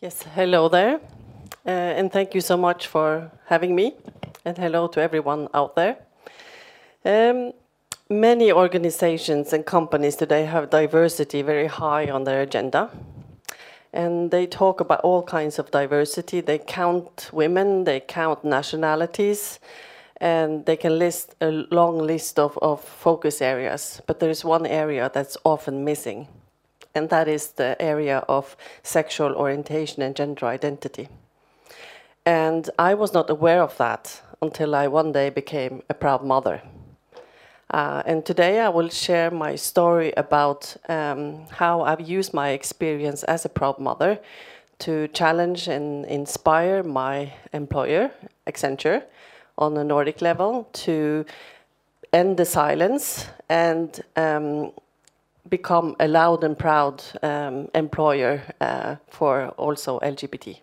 Yes, hello there. Uh, and thank you so much for having me. And hello to everyone out there. Um, many organizations and companies today have diversity very high on their agenda. And they talk about all kinds of diversity. They count women, they count nationalities, and they can list a long list of, of focus areas. But there is one area that's often missing and that is the area of sexual orientation and gender identity. And I was not aware of that until I one day became a proud mother. Uh, and today I will share my story about um, how I've used my experience as a proud mother to challenge and inspire my employer, Accenture, on a Nordic level to end the silence and um, become a loud and proud um, employer uh, for also LGBT.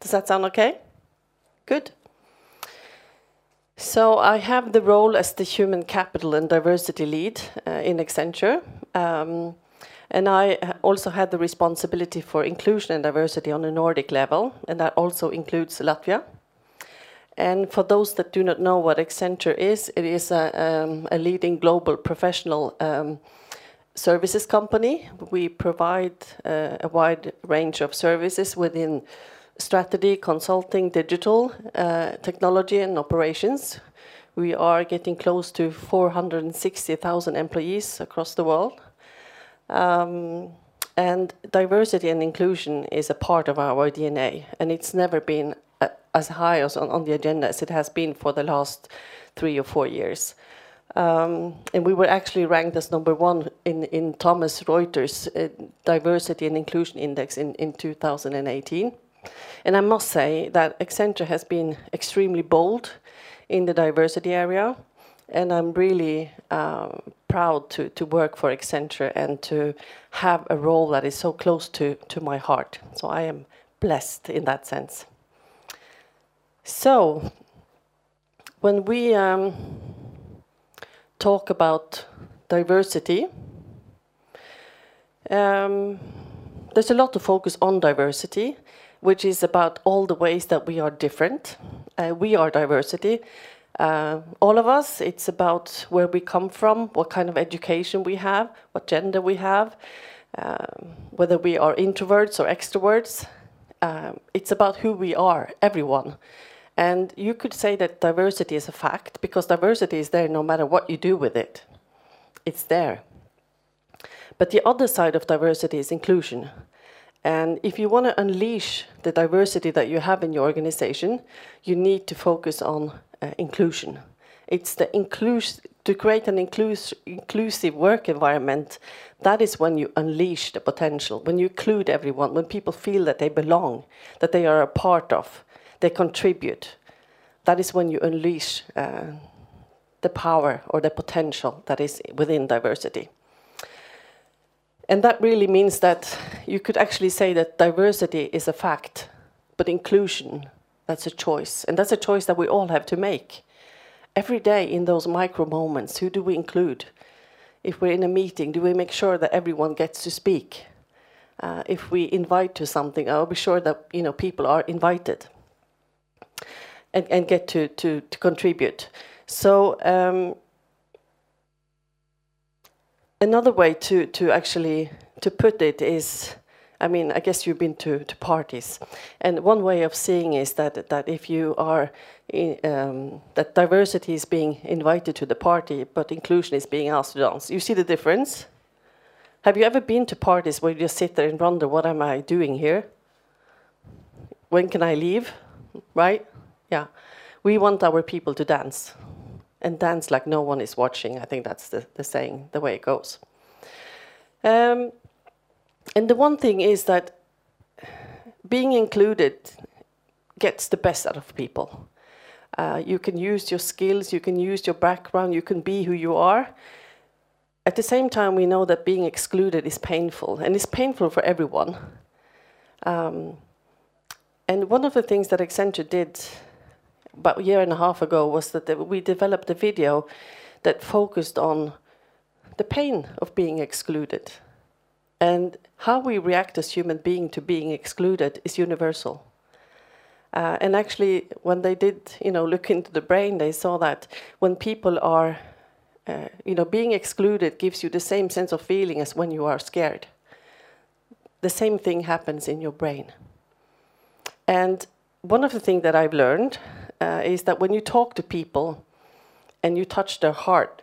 Does that sound okay? Good. So I have the role as the human capital and diversity lead uh, in Accenture. Um, and I also had the responsibility for inclusion and diversity on a Nordic level, and that also includes Latvia. And for those that do not know what Accenture is, it is a, um, a leading global professional um, services company. We provide uh, a wide range of services within strategy, consulting, digital, uh, technology, and operations. We are getting close to 460,000 employees across the world. Um, and diversity and inclusion is a part of our DNA, and it's never been as high as on, on, the agenda as it has been for the last three or four years. Um, and we were actually ranked as number one in, in Thomson Reuters uh, Diversity and Inclusion Index in, in 2018. And I must say that Accenture has been extremely bold in the diversity area. And I'm really uh, proud to, to work for Accenture and to have a role that is so close to, to my heart. So I am blessed in that sense. So, when we um, talk about diversity, um, there's a lot of focus on diversity, which is about all the ways that we are different. Uh, we are diversity. Uh, all of us, it's about where we come from, what kind of education we have, what gender we have, uh, whether we are introverts or extroverts. Um, it's about who we are, everyone. And you could say that diversity is a fact because diversity is there no matter what you do with it. It's there. But the other side of diversity is inclusion. And if you want to unleash the diversity that you have in your organization, you need to focus on uh, inclusion. It's the inclus to create an inclus inclusive work environment. That is when you unleash the potential, when you include everyone, when people feel that they belong, that they are a part of, they contribute. That is when you unleash uh, the power or the potential that is within diversity. And that really means that you could actually say that diversity is a fact, but inclusion, that's a choice. And that's a choice that we all have to make. Every day in those micro moments, who do we include? If we're in a meeting, do we make sure that everyone gets to speak? Uh, if we invite to something, I'll be sure that you know people are invited and, and get to, to, to contribute. So um, another way to, to actually to put it is, I mean, I guess you've been to, to parties, and one way of seeing is that that if you are in, um, that diversity is being invited to the party, but inclusion is being asked to dance. You see the difference? Have you ever been to parties where you just sit there and wonder, what am I doing here? When can I leave? Right? Yeah, we want our people to dance and dance like no one is watching. I think that's the, the saying, the way it goes. Um, and the one thing is that being included gets the best out of people. Uh, you can use your skills, you can use your background, you can be who you are. At the same time, we know that being excluded is painful, and it's painful for everyone. Um, and one of the things that Accenture did about a year and a half ago was that we developed a video that focused on the pain of being excluded And how we react as human being to being excluded is universal. Uh, and actually, when they did, you know, look into the brain, they saw that when people are, uh, you know, being excluded gives you the same sense of feeling as when you are scared. The same thing happens in your brain. And one of the things that I've learned uh, is that when you talk to people and you touch their heart,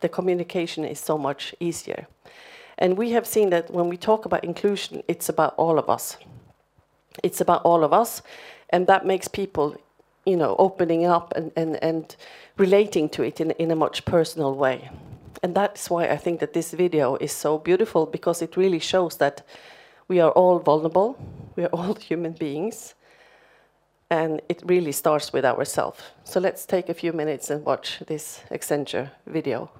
the communication is so much easier. And we have seen that when we talk about inclusion, it's about all of us. It's about all of us, and that makes people, you know, opening up and, and, and relating to it in, in a much personal way. And that's why I think that this video is so beautiful because it really shows that we are all vulnerable, we are all human beings, and it really starts with ourselves. So let's take a few minutes and watch this Accenture video.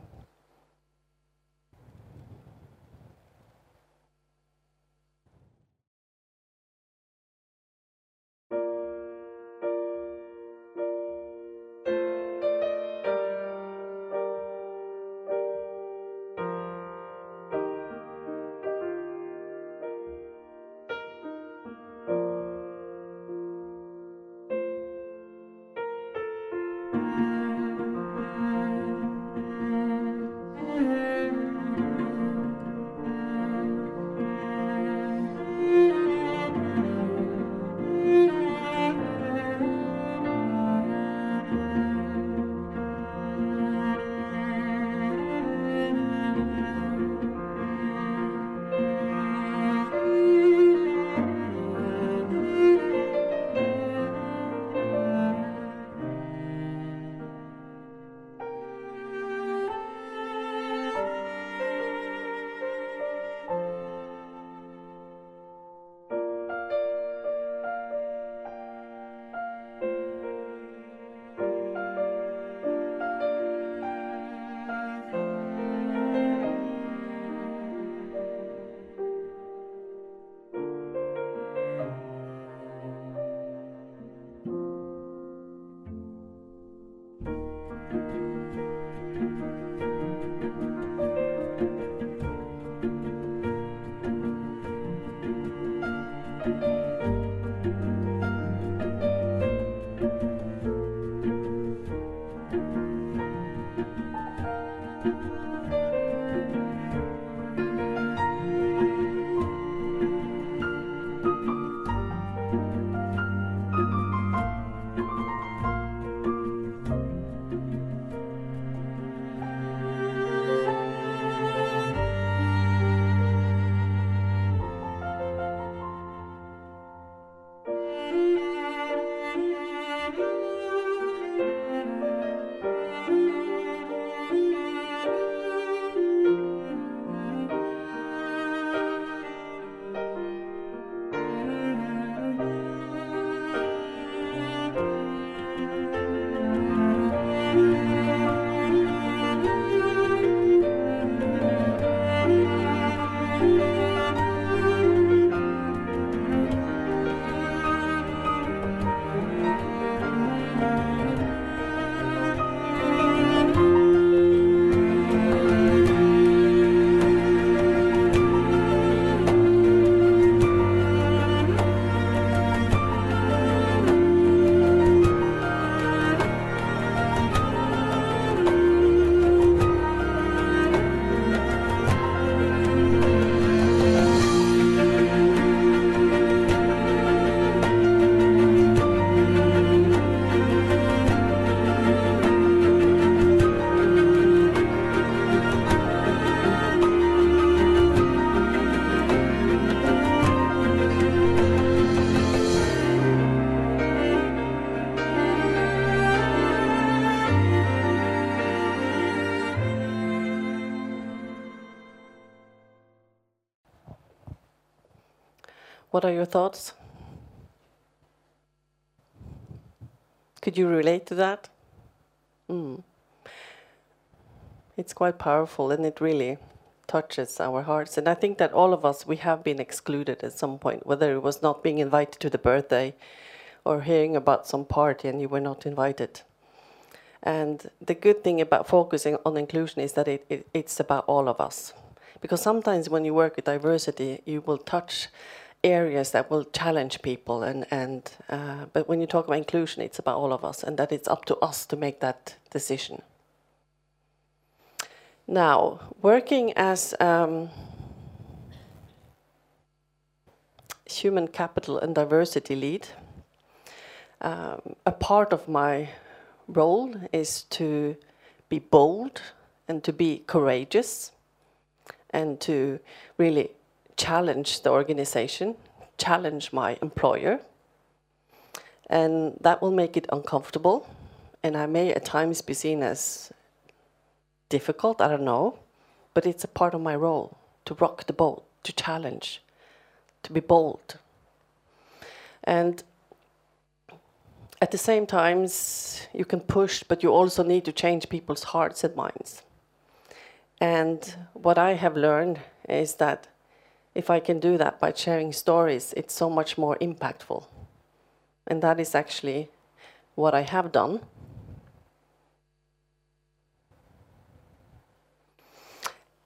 What are your thoughts? Could you relate to that? Mm. It's quite powerful and it really touches our hearts. And I think that all of us, we have been excluded at some point, whether it was not being invited to the birthday or hearing about some party and you were not invited. And the good thing about focusing on inclusion is that it, it, it's about all of us Because sometimes when you work with diversity, you will touch areas that will challenge people, and and uh, but when you talk about inclusion, it's about all of us, and that it's up to us to make that decision. Now, working as um, human capital and diversity lead, um, a part of my role is to be bold and to be courageous and to really challenge the organization, challenge my employer. And that will make it uncomfortable. And I may at times be seen as difficult, I don't know. But it's a part of my role to rock the boat, to challenge, to be bold. And at the same times, you can push, but you also need to change people's hearts and minds. And what I have learned is that if I can do that by sharing stories, it's so much more impactful. And that is actually what I have done.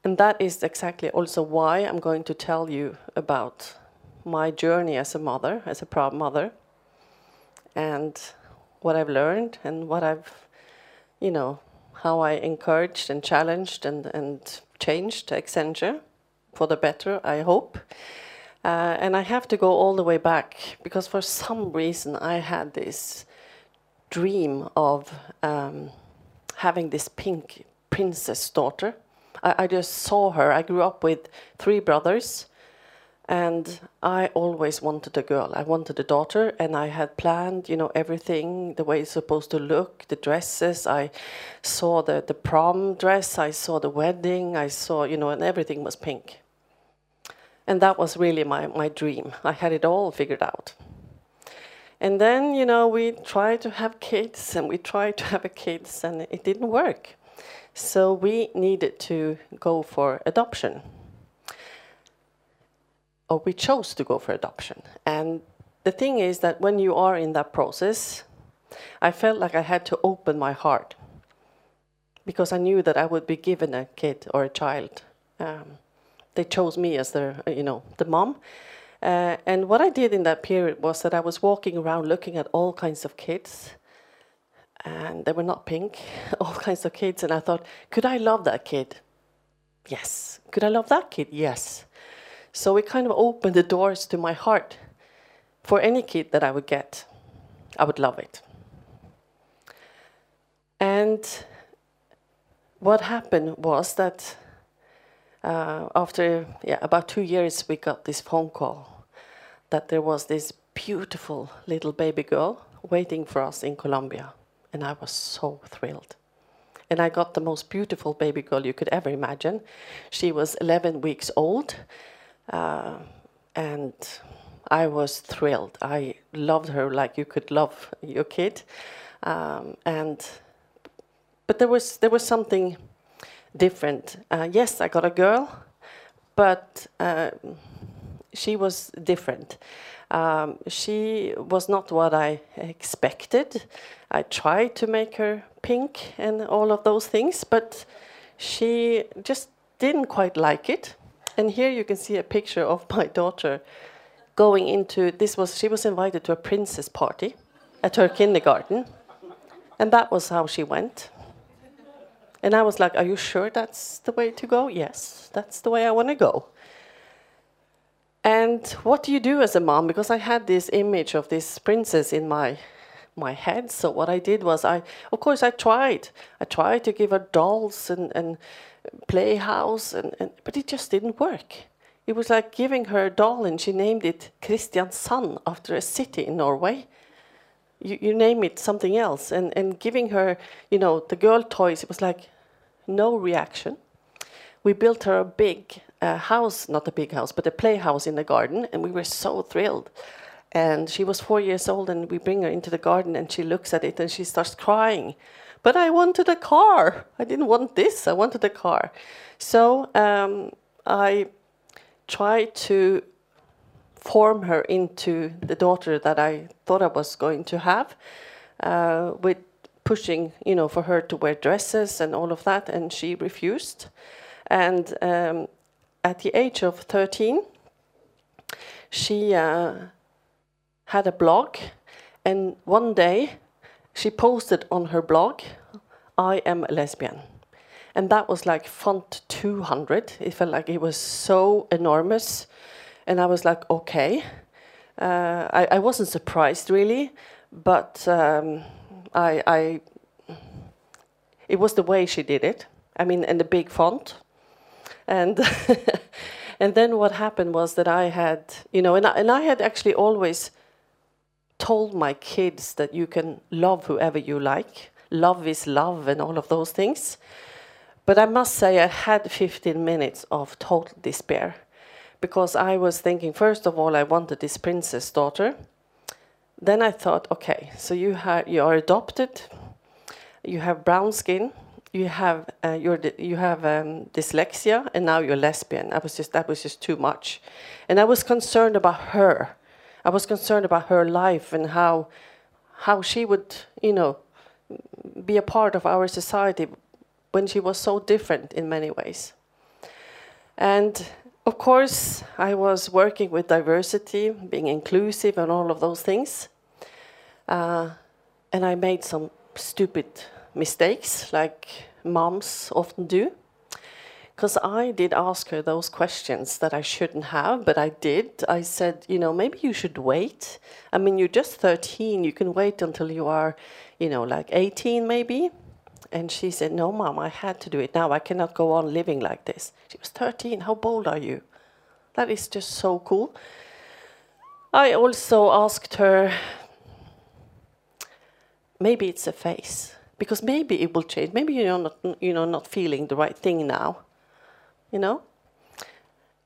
And that is exactly also why I'm going to tell you about my journey as a mother, as a proud mother, and what I've learned and what I've, you know, how I encouraged and challenged and, and changed Accenture for the better, I hope. Uh, and I have to go all the way back because for some reason I had this dream of um, having this pink princess daughter. I, I just saw her. I grew up with three brothers and I always wanted a girl. I wanted a daughter, and I had planned, you know, everything the way it's supposed to look, the dresses. I saw the, the prom dress, I saw the wedding, I saw, you know, and everything was pink. And that was really my, my dream. I had it all figured out. And then, you know, we tried to have kids, and we tried to have a kids, and it didn't work. So we needed to go for adoption or we chose to go for adoption. And the thing is that when you are in that process, I felt like I had to open my heart because I knew that I would be given a kid or a child. Um, they chose me as their, you know, the mom. Uh, and what I did in that period was that I was walking around looking at all kinds of kids, and they were not pink, all kinds of kids. And I thought, could I love that kid? Yes. Could I love that kid? Yes. So it kind of opened the doors to my heart for any kid that I would get. I would love it. And what happened was that uh, after yeah, about two years, we got this phone call that there was this beautiful little baby girl waiting for us in Colombia. And I was so thrilled. And I got the most beautiful baby girl you could ever imagine. She was 11 weeks old uh, and I was thrilled. I loved her like you could love your kid, um, and but there was there was something different. Uh, yes, I got a girl, but uh, she was different. Um, she was not what I expected. I tried to make her pink and all of those things, but she just didn't quite like it. And here you can see a picture of my daughter going into this was she was invited to a princess party at her kindergarten. And that was how she went. And I was like, Are you sure that's the way to go? Yes, that's the way I want to go. And what do you do as a mom? Because I had this image of this princess in my my head. So what I did was I of course I tried. I tried to give her dolls and, and playhouse, and, and, but it just didn't work. It was like giving her a doll, and she named it Kristiansand after a city in Norway. You, you name it something else, and, and giving her, you know, the girl toys, it was like no reaction. We built her a big uh, house, not a big house, but a playhouse in the garden, and we were so thrilled. And she was four years old, and we bring her into the garden, and she looks at it, and she starts crying but I wanted a car. I didn't want this, I wanted a car. So um, I tried to form her into the daughter that I thought I was going to have, uh, with pushing, you know, for her to wear dresses and all of that, and she refused. And um, at the age of 13, she uh, had a blog, and one day she posted on her blog, I am a lesbian. And that was like font 200. It felt like it was so enormous. And I was like, okay. Uh, I, I, wasn't surprised really, but um, I, I, it was the way she did it. I mean, in the big font. And, and then what happened was that I had, you know, and I, and I had actually always told my kids that you can love whoever you like. Love is love and all of those things. But I must say, I had 15 minutes of total despair because I was thinking, first of all, I wanted this princess daughter. Then I thought, okay, so you, you are adopted, you have brown skin, you have uh, you have um, dyslexia, and now you're lesbian. I was just that was just too much, and I was concerned about her. I was concerned about her life and how how she would, you know, be a part of our society when she was so different in many ways. And of course, I was working with diversity, being inclusive, and all of those things. Uh, and I made some stupid mistakes, like moms often do. Because I did ask her those questions that I shouldn't have, but I did. I said, you know, maybe you should wait. I mean, you're just 13, you can wait until you are, you know, like 18 maybe. And she said, No, mom, I had to do it now. I cannot go on living like this. She was 13. How bold are you? That is just so cool. I also asked her, maybe it's a phase, because maybe it will change. Maybe you're not, you know, not feeling the right thing now, you know?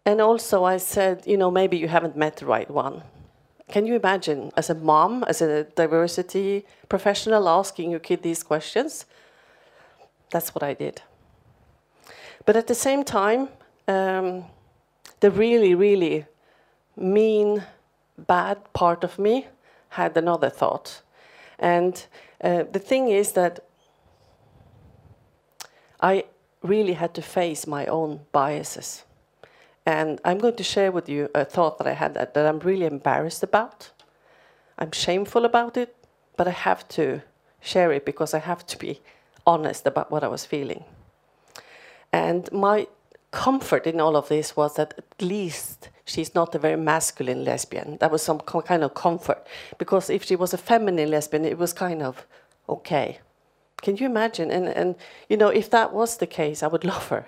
And also I said, you know, maybe you haven't met the right one. Can you imagine, as a mom, as a diversity professional, asking your kid these questions? That's what I did. But at the same time, um, the really, really mean, bad part of me had another thought. And uh, the thing is that I really had to face my own biases. And I'm going to share with you a thought that I had that, that I'm really embarrassed about. I'm shameful about it, but I have to share it because I have to be honest about what I was feeling. And my comfort in all of this was that at least she's not a very masculine lesbian. That was some kind of comfort. Because if she was a feminine lesbian, it was kind of okay. Can you imagine? And, and you know, if that was the case, I would love her.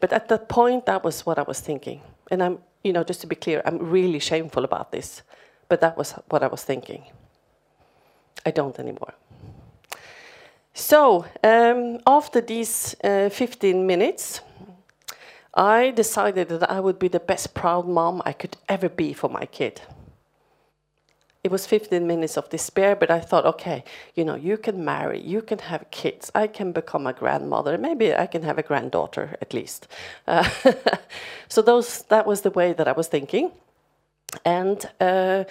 But at that point, that was what I was thinking. And I'm, you know, just to be clear, I'm really shameful about this. But that was what I was thinking. I don't anymore. So um, after these uh, 15 minutes, I decided that I would be the best proud mom I could ever be for my kid. It was 15 minutes of despair, but I thought, okay, you know, you can marry, you can have kids, I can become a grandmother, maybe I can have a granddaughter at least. Uh, so those, that was the way that I was thinking. And uh,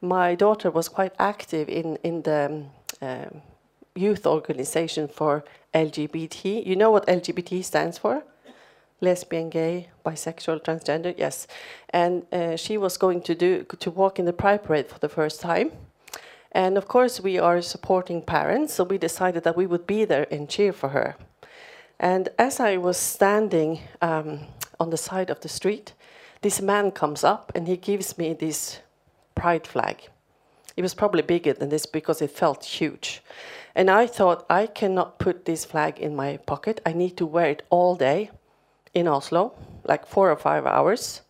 my daughter was quite active in, in the um, youth organization for LGBT. You know what LGBT stands for? Lesbian, gay, bisexual, transgender. Yes, and uh, she was going to do to walk in the Pride Parade for the first time. And of course, we are supporting parents, so we decided that we would be there and cheer for her. And as I was standing um, on the side of the street, this man comes up and he gives me this pride flag. It was probably bigger than this because it felt huge. And I thought, I cannot put this flag in my pocket. I need to wear it all day in Oslo, like four or five hours.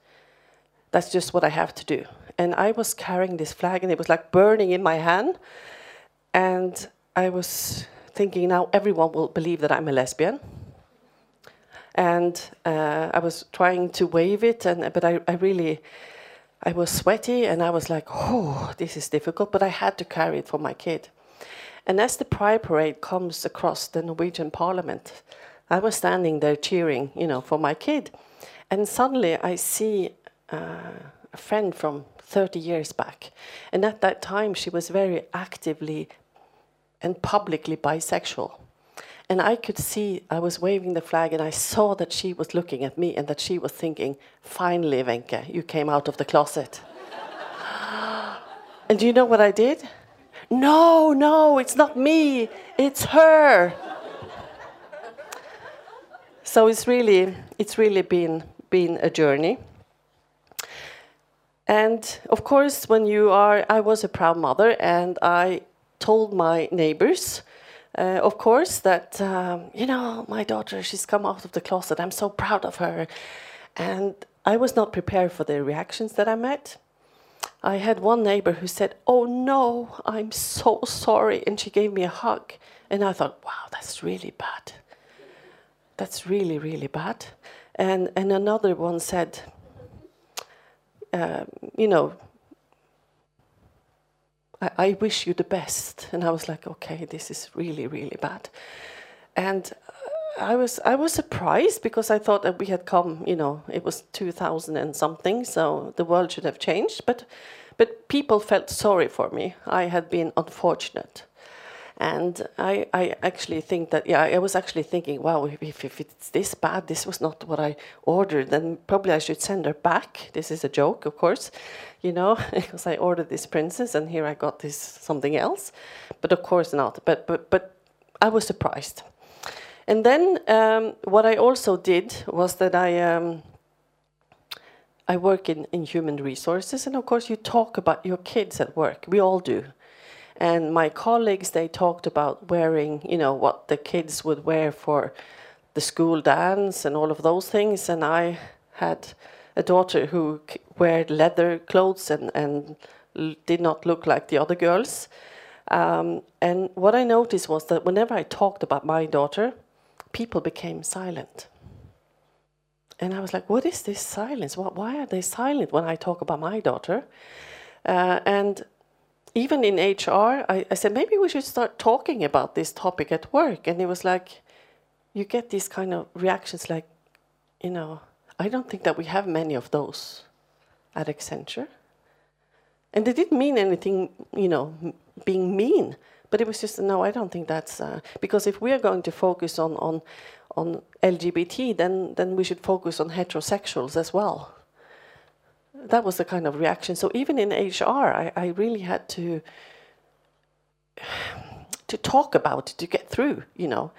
That's just what I have to do. And I was carrying this flag and it was like burning in my hand. And I was thinking now everyone will believe that I'm a lesbian. And uh, I was trying to wave it, and but I, I really, I was sweaty and I was like, oh, this is difficult. But I had to carry it for my kid. And as the Pride Parade comes across the Norwegian Parliament, I was standing there cheering, you know, for my kid. And suddenly I see uh, a friend from 30 years back. And at that time, she was very actively and publicly bisexual. And I could see, I was waving the flag, and I saw that she was looking at me and that she was thinking, finally, Wenche, you came out of the closet. and do you know what I did? No, no, it's not me, it's her. so it's really, it's really been, been a journey. And of course, when you are, I was a proud mother, and I told my neighbors, uh, of course, that, um, you know, my daughter, she's come out of the closet. I'm so proud of her. And I was not prepared for the reactions that I met. I had one neighbor who said, Oh no, I'm so sorry. And she gave me a hug. And I thought, wow, that's really bad. That's really, really bad. And, and another one said, uh, you know, I, I wish you the best. And I was like, okay, this is really, really bad. And I was I was surprised because I thought that we had come, you know, it was 2000 and something, so the world should have changed. But but people felt sorry for me. I had been unfortunate. And I, I actually think that, yeah, I was actually thinking, wow, if, if it's this bad, this was not what I ordered, then probably I should send her back. This is a joke, of course, you know, because I ordered this princess and here I got this something else. But of course not. But, but, but I was surprised. And then um, what I also did was that I, um, I work in, in human resources, and of course you talk about your kids at work. We all do. And my colleagues, they talked about wearing, you know, what the kids would wear for the school dance and all of those things. And I had a daughter who wore leather clothes and, and did not look like the other girls. Um, and what I noticed was that whenever I talked about my daughter, people became silent. And I was like, what is this silence? Why are they silent when I talk about my daughter? Uh, and even in HR, I, I, said, maybe we should start talking about this topic at work. And it was like, you get these kind of reactions like, you know, I don't think that we have many of those at Accenture. And they didn't mean anything, you know, being mean, but it was just, no, I don't think that's, uh, because if we are going to focus on, on, on LGBT, then, then we should focus on heterosexuals as well that was the kind of reaction. So even in HR, I, I really had to to talk about it to get through, you know.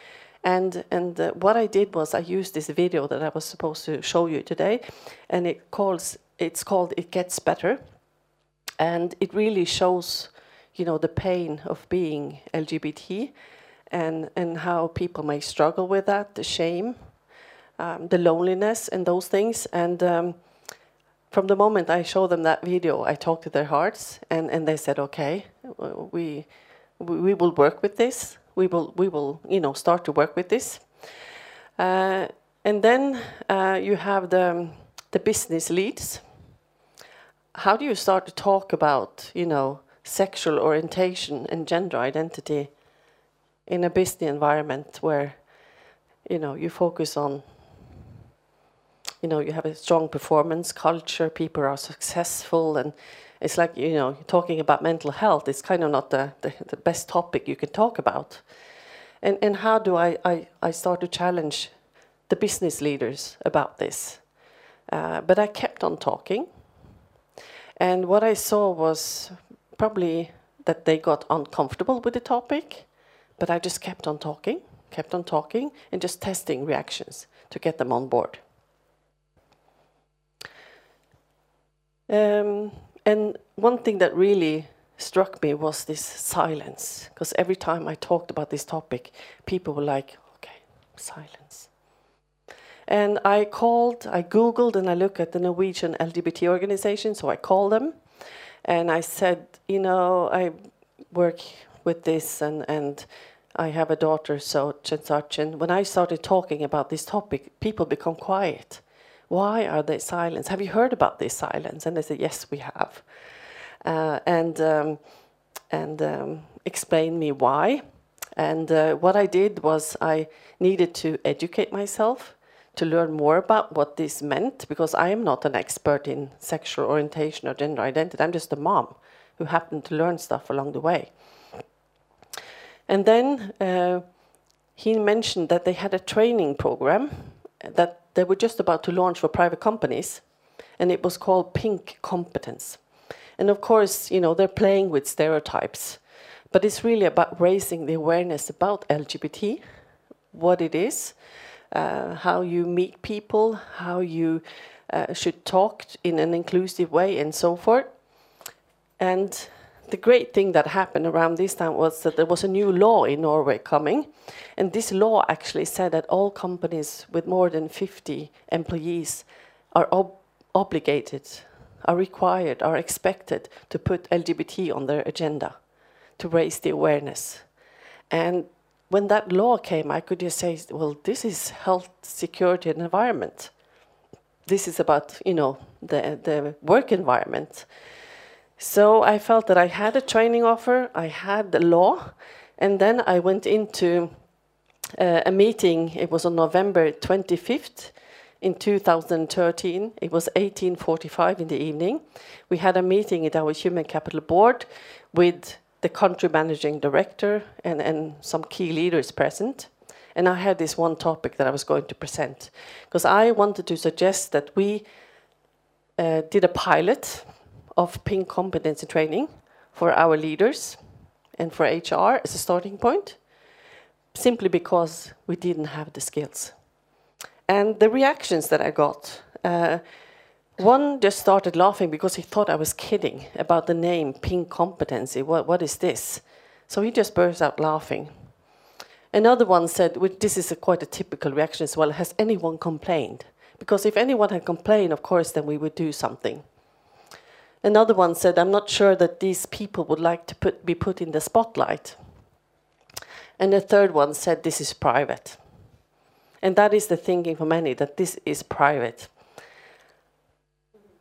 And and uh, what I did was I used this video that I was supposed to show you today, and it calls it's called "It Gets Better," and it really shows, you know, the pain of being LGBT, and and how people may struggle with that, the shame, um, the loneliness, and those things, and. Um, from the moment I showed them that video, I talked to their hearts, and, and they said, "Okay, we, we will work with this. We will we will you know start to work with this." Uh, and then uh, you have the the business leads. How do you start to talk about you know sexual orientation and gender identity in a business environment where you know you focus on you know you have a strong performance culture people are successful and it's like you know talking about mental health it's kind of not the, the, the best topic you can talk about. And and how do I, I, I start to challenge the business leaders about this? Uh, but I kept on talking. And what I saw was probably that they got uncomfortable with the topic but I just kept on talking kept on talking and just testing reactions to get them on board Um, and one thing that really struck me was this silence, because every time I talked about this topic, people were like, okay, silence. And I called, I Googled, and I looked at the Norwegian LGBT organization, so I called them, and I said, you know, I work with this, and, and I have a daughter, such and such. And when I started talking about this topic, people become quiet. Why are they silent? Have you heard about this silence? And they said, Yes, we have. Uh, and um, and um, explain me why. And uh, what I did was I needed to educate myself to learn more about what this meant because I am not an expert in sexual orientation or gender identity. I'm just a mom who happened to learn stuff along the way. And then uh, he mentioned that they had a training program that they were just about to launch for private companies, and it was called Pink Competence. And of course, you know, they're playing with stereotypes, but it's really about raising the awareness about LGBT, what it is, uh, how you meet people, how you uh, should talk in an inclusive way, and so forth. And the great thing that happened around this time was that there was a new law in Norway coming, and this law actually said that all companies with more than 50 employees are ob obligated, are required, are expected to put LGBT on their agenda to raise the awareness. And when that law came, I could just say, well, this is health, security, and environment. This is about, you know, the, the work environment. So I felt that I had a training offer, I had the law, and then I went into uh, a meeting. It was on November 25th in 2013. It was 1845 in the evening. We had a meeting at our human capital board with the country managing director and, and some key leaders present. And I had this one topic that I was going to present because I wanted to suggest that we uh, did a pilot of pink competency training for our leaders and for HR as a starting point, simply because we didn't have the skills. And the reactions that I got, uh, one just started laughing because he thought I was kidding about the name pink competency. What, what is this? So he just burst out laughing. Another one said, well, this is a quite a typical reaction as well, has anyone complained? Because if anyone had complained, of course, then we would do something. Another one said, I'm not sure that these people would like to put, be put in the spotlight. And the third one said, this is private. And that is the thinking for many, that this is private.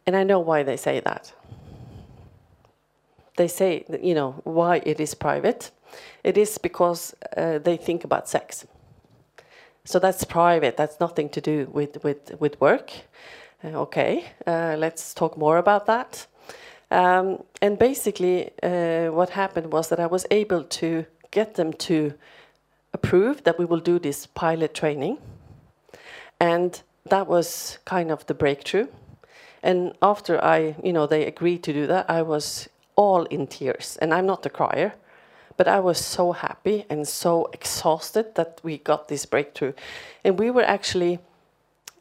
And I know why they say that. They say, you know, why it is private. It is because uh, they think about sex. So that's private, that's nothing to do with, with, with work. Uh, okay, uh, let's talk more about that. Um, and basically, uh, what happened was that I was able to get them to approve that we will do this pilot training. And that was kind of the breakthrough. And after I, you know, they agreed to do that, I was all in tears. And I'm not a crier, but I was so happy and so exhausted that we got this breakthrough. And we were actually,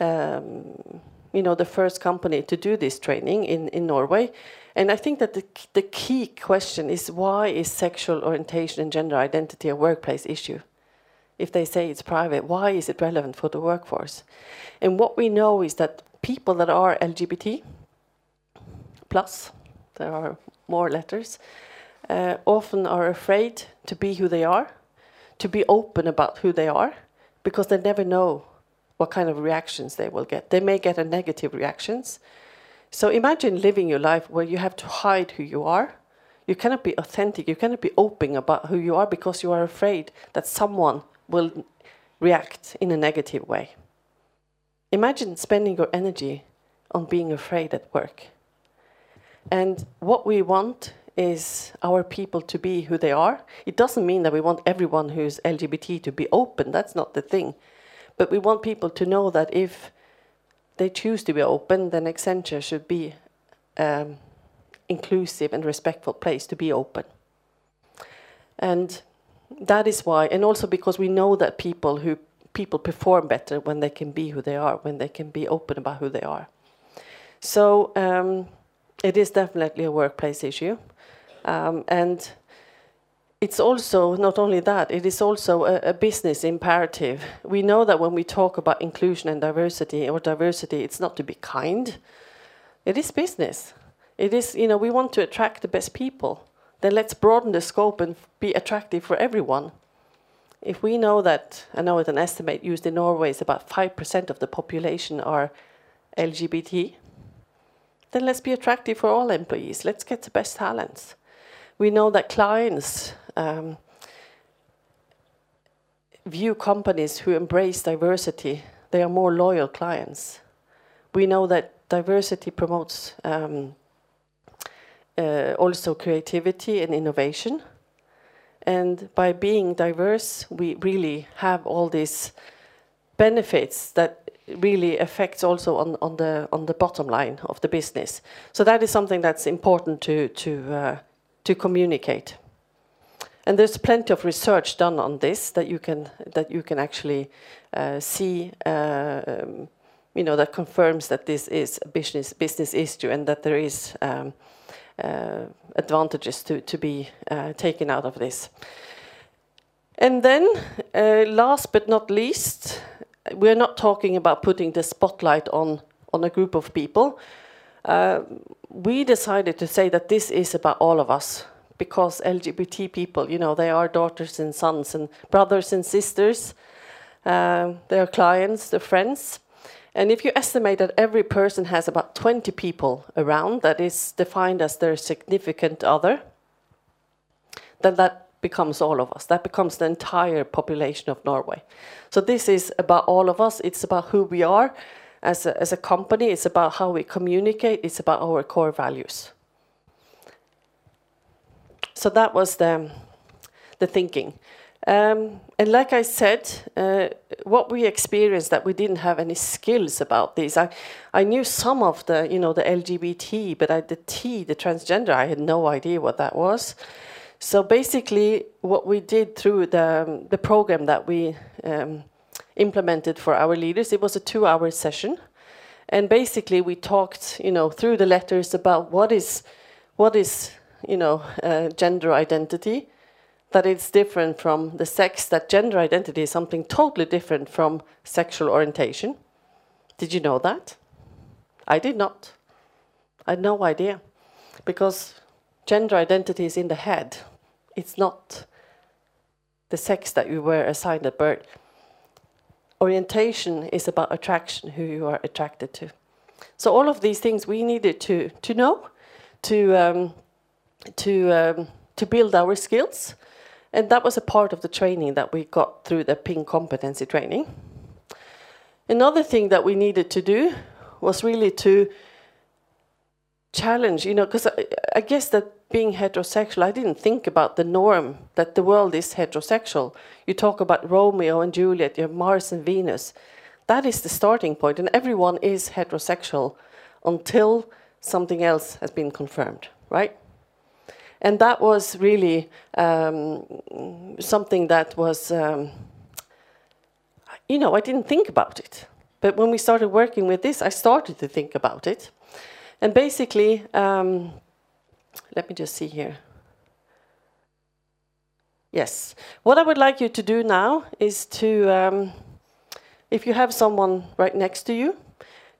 um, you know, the first company to do this training in, in Norway. And I think that the, the key question is why is sexual orientation and gender identity a workplace issue? If they say it's private, why is it relevant for the workforce? And what we know is that people that are LGBT, plus, there are more letters, uh, often are afraid to be who they are, to be open about who they are, because they never know what kind of reactions they will get. They may get a negative reactions, so imagine living your life where you have to hide who you are. You cannot be authentic, you cannot be open about who you are because you are afraid that someone will react in a negative way. Imagine spending your energy on being afraid at work. And what we want is our people to be who they are. It doesn't mean that we want everyone who's LGBT to be open, that's not the thing. But we want people to know that if they choose to be open, then Accenture should be um, inclusive and respectful place to be open. And that is why, and also because we know that people who people perform better when they can be who they are, when they can be open about who they are. So um, it is definitely a workplace issue, um, and it's also not only that, it is also a, a, business imperative. We know that when we talk about inclusion and diversity or diversity, it's not to be kind. It is business. It is, you know, we want to attract the best people. Then let's broaden the scope and be attractive for everyone. If we know that, I know it's an estimate used in Norway is about 5% of the population are LGBT, then let's be attractive for all employees. Let's get the best talents. We know that clients um, view companies who embrace diversity, they are more loyal clients. We know that diversity promotes um, uh, also creativity and innovation. And by being diverse, we really have all these benefits that really affects also on, on the on the bottom line of the business. So that is something that's important to to uh, to communicate. And there's plenty of research done on this that you can that you can actually uh, see. Uh, um, you know that confirms that this is a business business issue and that there is um, advantages to to be uh, taken out of this. And then, uh, last but not least, we're not talking about putting the spotlight on on a group of people. Uh, we decided to say that this is about all of us because LGBT people, you know, they are daughters and sons and brothers and sisters. Uh, they are clients, they're friends. And if you estimate that every person has about 20 people around that is defined as their significant other, then that becomes all of us. That becomes the entire population of Norway. So this is about all of us. It's about who we are as a, as a company. It's about how we communicate. It's about our core values. So that was the, the thinking. Um, and like I said, uh, what we experienced that we didn't have any skills about this. I, I knew some of the, you know, the LGBT, but I, the T, the transgender, I had no idea what that was. So basically, what we did through the, um, the program that we um, implemented for our leaders, it was a two-hour session, and basically we talked, you know, through the letters about what is, what is, you know, uh, gender identity, that it's different from the sex, that gender identity is something totally different from sexual orientation. Did you know that? I did not. I had no idea, because gender identity is in the head it's not the sex that you were assigned at birth. Orientation is about attraction, who you are attracted to. So all of these things we needed to to know, to um, to um, to build our skills, and that was a part of the training that we got through the Pink competency training. Another thing that we needed to do was really to challenge, you know, because I, I guess that being heterosexual, I didn't think about the norm that the world is heterosexual. You talk about Romeo and Juliet, you have Mars and Venus. That is the starting point, and everyone is heterosexual until something else has been confirmed, right? And that was really um, something that was, um, you know, I didn't think about it. But when we started working with this, I started to think about it. And basically, um, let me just see here. Yes. What I would like you to do now is to, um, if you have someone right next to you,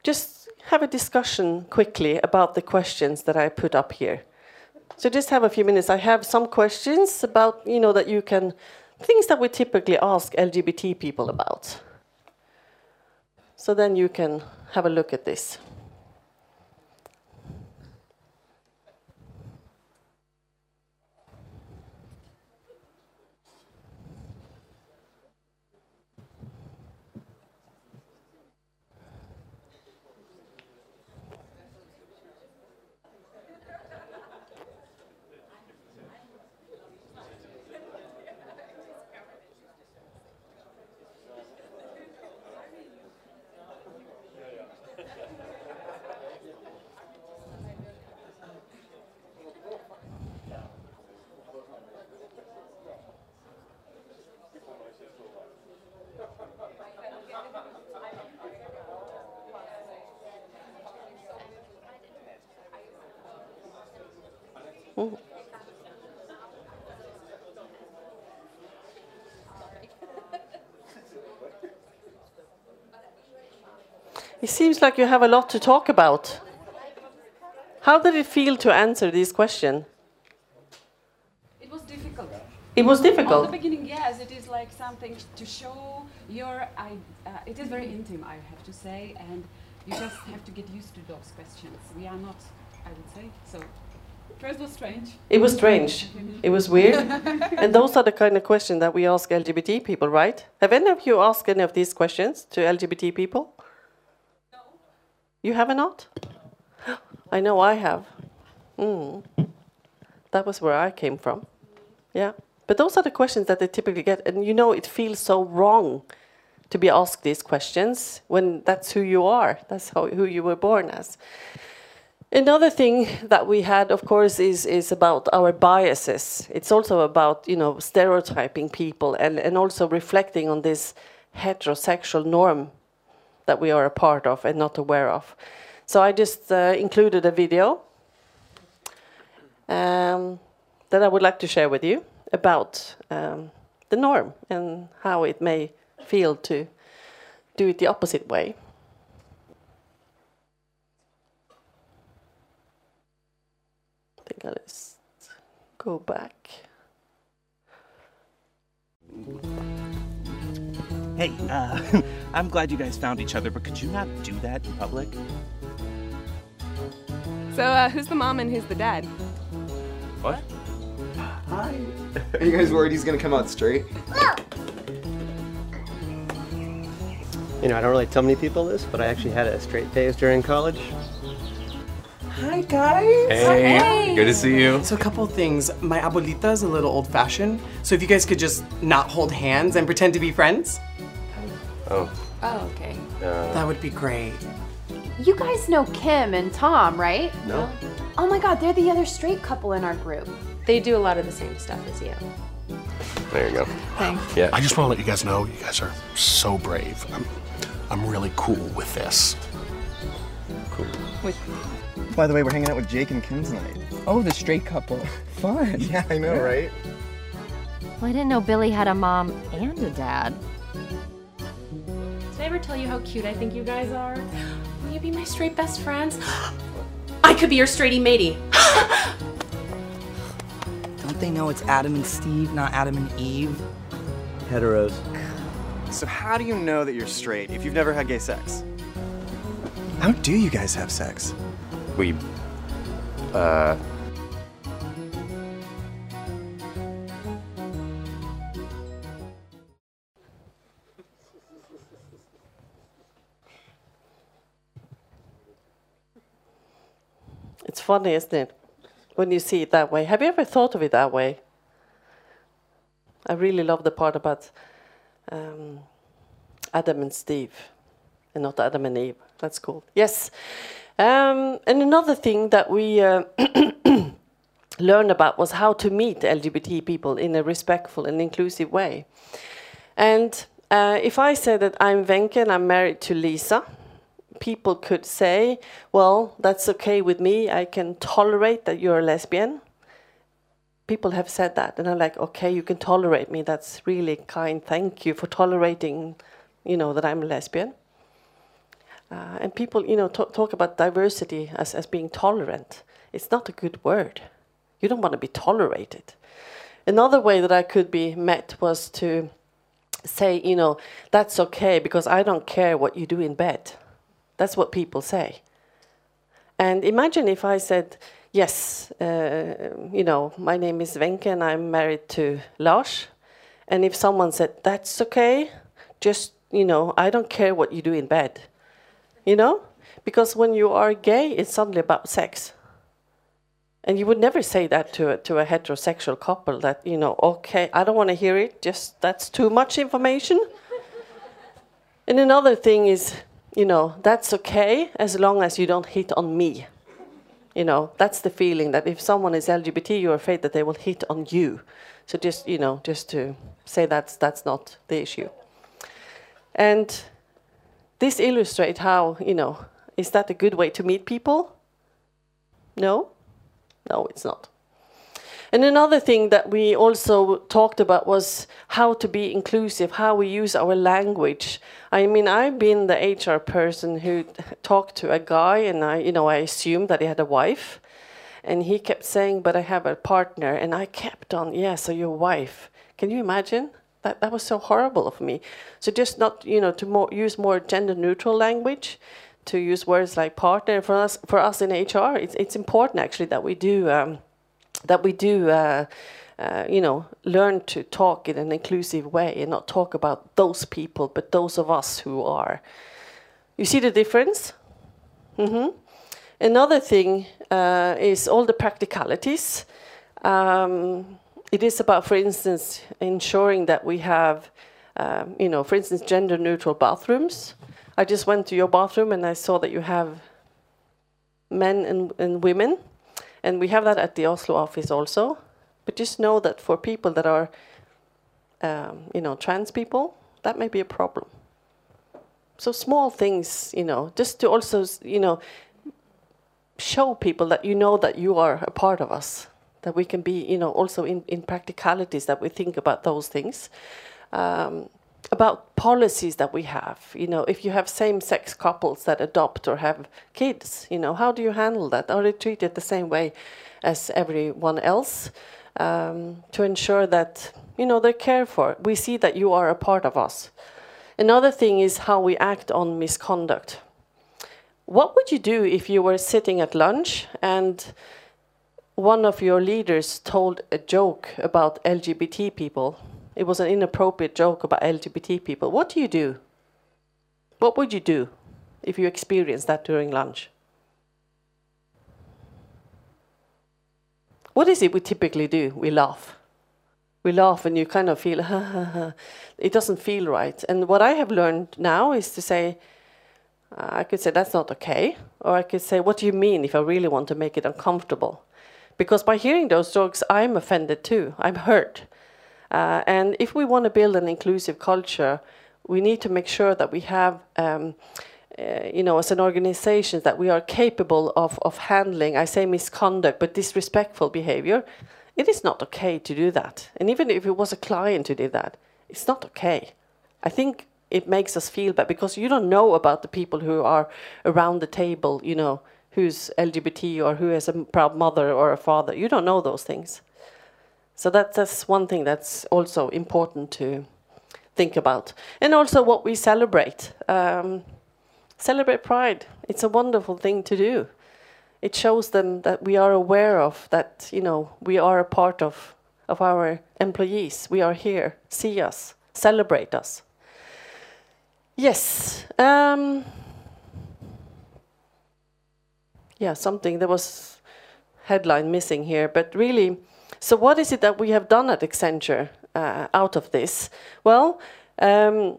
just have a discussion quickly about the questions that I put up here. So just have a few minutes. I have some questions about, you know, that you can, things that we typically ask LGBT people about. So then you can have a look at this. It seems like you have a lot to talk about. How did it feel to answer these questions? It was difficult. It was difficult. At the beginning, yes, it is like something to show your. I, uh, it is very intimate, I have to say, and you just have to get used to those questions. We are not, I would say, so. First was strange. It was strange. It was weird. and those are the kind of questions that we ask LGBT people, right? Have any of you asked any of these questions to LGBT people? No. You have not? I know I have. Mm. That was where I came from. Yeah. But those are the questions that they typically get, and you know it feels so wrong to be asked these questions when that's who you are, that's how, who you were born as. Another thing that we had, of course, is, is about our biases. It's also about you know stereotyping people and, and also reflecting on this heterosexual norm that we are a part of and not aware of. So I just uh, included a video um, that I would like to share with you about um, the norm and how it may feel to do it the opposite way. Think I'll just go back. Hey, uh, I'm glad you guys found each other, but could you not do that in public? So, uh, who's the mom and who's the dad? What? Hi. Are you guys worried he's gonna come out straight? No. You know, I don't really tell many people this, but I actually had a straight phase during college. Hi guys. Hey, good to see you. So a couple things. My abuelita is a little old-fashioned, so if you guys could just not hold hands and pretend to be friends, Oh, Oh, okay. Uh, that would be great. You guys know Kim and Tom, right? no. Oh my god, they're the other straight couple in our group. They do a lot of the same stuff as you. There you go. Thanks. Yeah. I just want to let you guys know you guys are so brave. I'm, I'm really cool with this. Cool. By the way, we're hanging out with Jake and Kim tonight. Oh, the straight couple. Fun. Yeah, I know, right? Well, I didn't know Billy had a mom and a dad. Did I ever tell you how cute I think you guys are? Will you be my straight best friends? I could be your straighty matey. Don't they know it's Adam and Steve, not Adam and Eve? Heteros. So how do you know that you're straight if you've never had gay sex? How do you guys have sex? We, uh, It's funny, isn't it? When you see it that way. Have you ever thought of it that way? I really love the part about um, Adam and Steve and not Adam and Eve. That's cool. Yes. Um, and another thing that we uh, learned about was how to meet LGBT people in a respectful and inclusive way. And uh, if I say that I'm Wenche and I'm married to Lisa, people could say, well, that's okay with me. I can tolerate that you're a lesbian. People have said that, and I'm like, okay, you can tolerate me. That's really kind. Thank you for tolerating, you know, that I'm a lesbian. Uh, and people, you know, talk, about diversity as, as being tolerant. It's not a good word. You don't want to be tolerated. Another way that I could be met was to say, you know, that's okay because I don't care what you do in bed. That's what people say. And imagine if I said, yes, uh, you know, my name is Wenche and I'm married to Lars. And if someone said, that's okay, just, you know, I don't care what you do in bed. You know? Because when you are gay, it's suddenly about sex. And you would never say that to a, to a heterosexual couple that, you know, okay, I don't want to hear it, just that's too much information. and another thing is, you know, that's okay as long as you don't hit on me. You know, that's the feeling that if someone is LGBT, you're afraid that they will hit on you. So just, you know, just to say that's that's not the issue. And this illustrates how, you know, is that a good way to meet people? No? No, it's not. And another thing that we also talked about was how to be inclusive, how we use our language. I mean, I've been the HR person who talked to a guy, and I, you know, I assumed that he had a wife, and he kept saying, "But I have a partner," and I kept on, "Yeah, so your wife." Can you imagine? That that was so horrible of me. So just not, you know, to more use more gender neutral language to use words like partner. For us for us in HR it's it's important actually that we do um, that we do uh, uh, you know learn to talk in an inclusive way and not talk about those people but those of us who are. You see the difference? Hmm another thing uh, is all the practicalities. Um, it is about, for instance, ensuring that we have, um, you know, for instance, gender neutral bathrooms. I just went to your bathroom and I saw that you have men and, and women, and we have that at the Oslo office also. But just know that for people that are, um, you know, trans people, that may be a problem. So small things, you know, just to also, you know, show people that you know that you are a part of us, that we can be, you know, also in, in practicalities that we think about those things. Um, about policies that we have, you know, if you have same-sex couples that adopt or have kids, you know, how do you handle that? Are they treated the same way as everyone else? Um, to ensure that, you know, they're cared for. We see that you are a part of us. Another thing is how we act on misconduct. What would you do if you were sitting at lunch and one of your leaders told a joke about LGBT people? It was an inappropriate joke about LGBT people. What do you do? What would you do if you experienced that during lunch? What is it we typically do? We laugh. We laugh and you kind of feel, ha, ha, ha. it doesn't feel right. And what I have learned now is to say, I could say, that's not okay. Or I could say, what do you mean if I really want to make it uncomfortable? Because by hearing those jokes, I'm offended too. I'm hurt. Uh, and if we want to build an inclusive culture, we need to make sure that we have, um, uh, you know, as an organization, that we are capable of, of handling, I say misconduct, but disrespectful behavior. It is not okay to do that. And even if it was a client who did that, it's not okay. I think it makes us feel bad because you don't know about the people who are around the table, you know, who's LGBT or who is a proud mother or a father. You don't know those things. So that, that's one thing that's also important to think about. And also what we celebrate. Um, celebrate Pride. It's a wonderful thing to do. It shows them that we are aware of that, you know, we are a part of, of our employees. We are here. See us. Celebrate us. Yes. Um, yeah, something. There was headline missing here, but really, so what is it that we have done at Accenture uh, out of this? Well, um,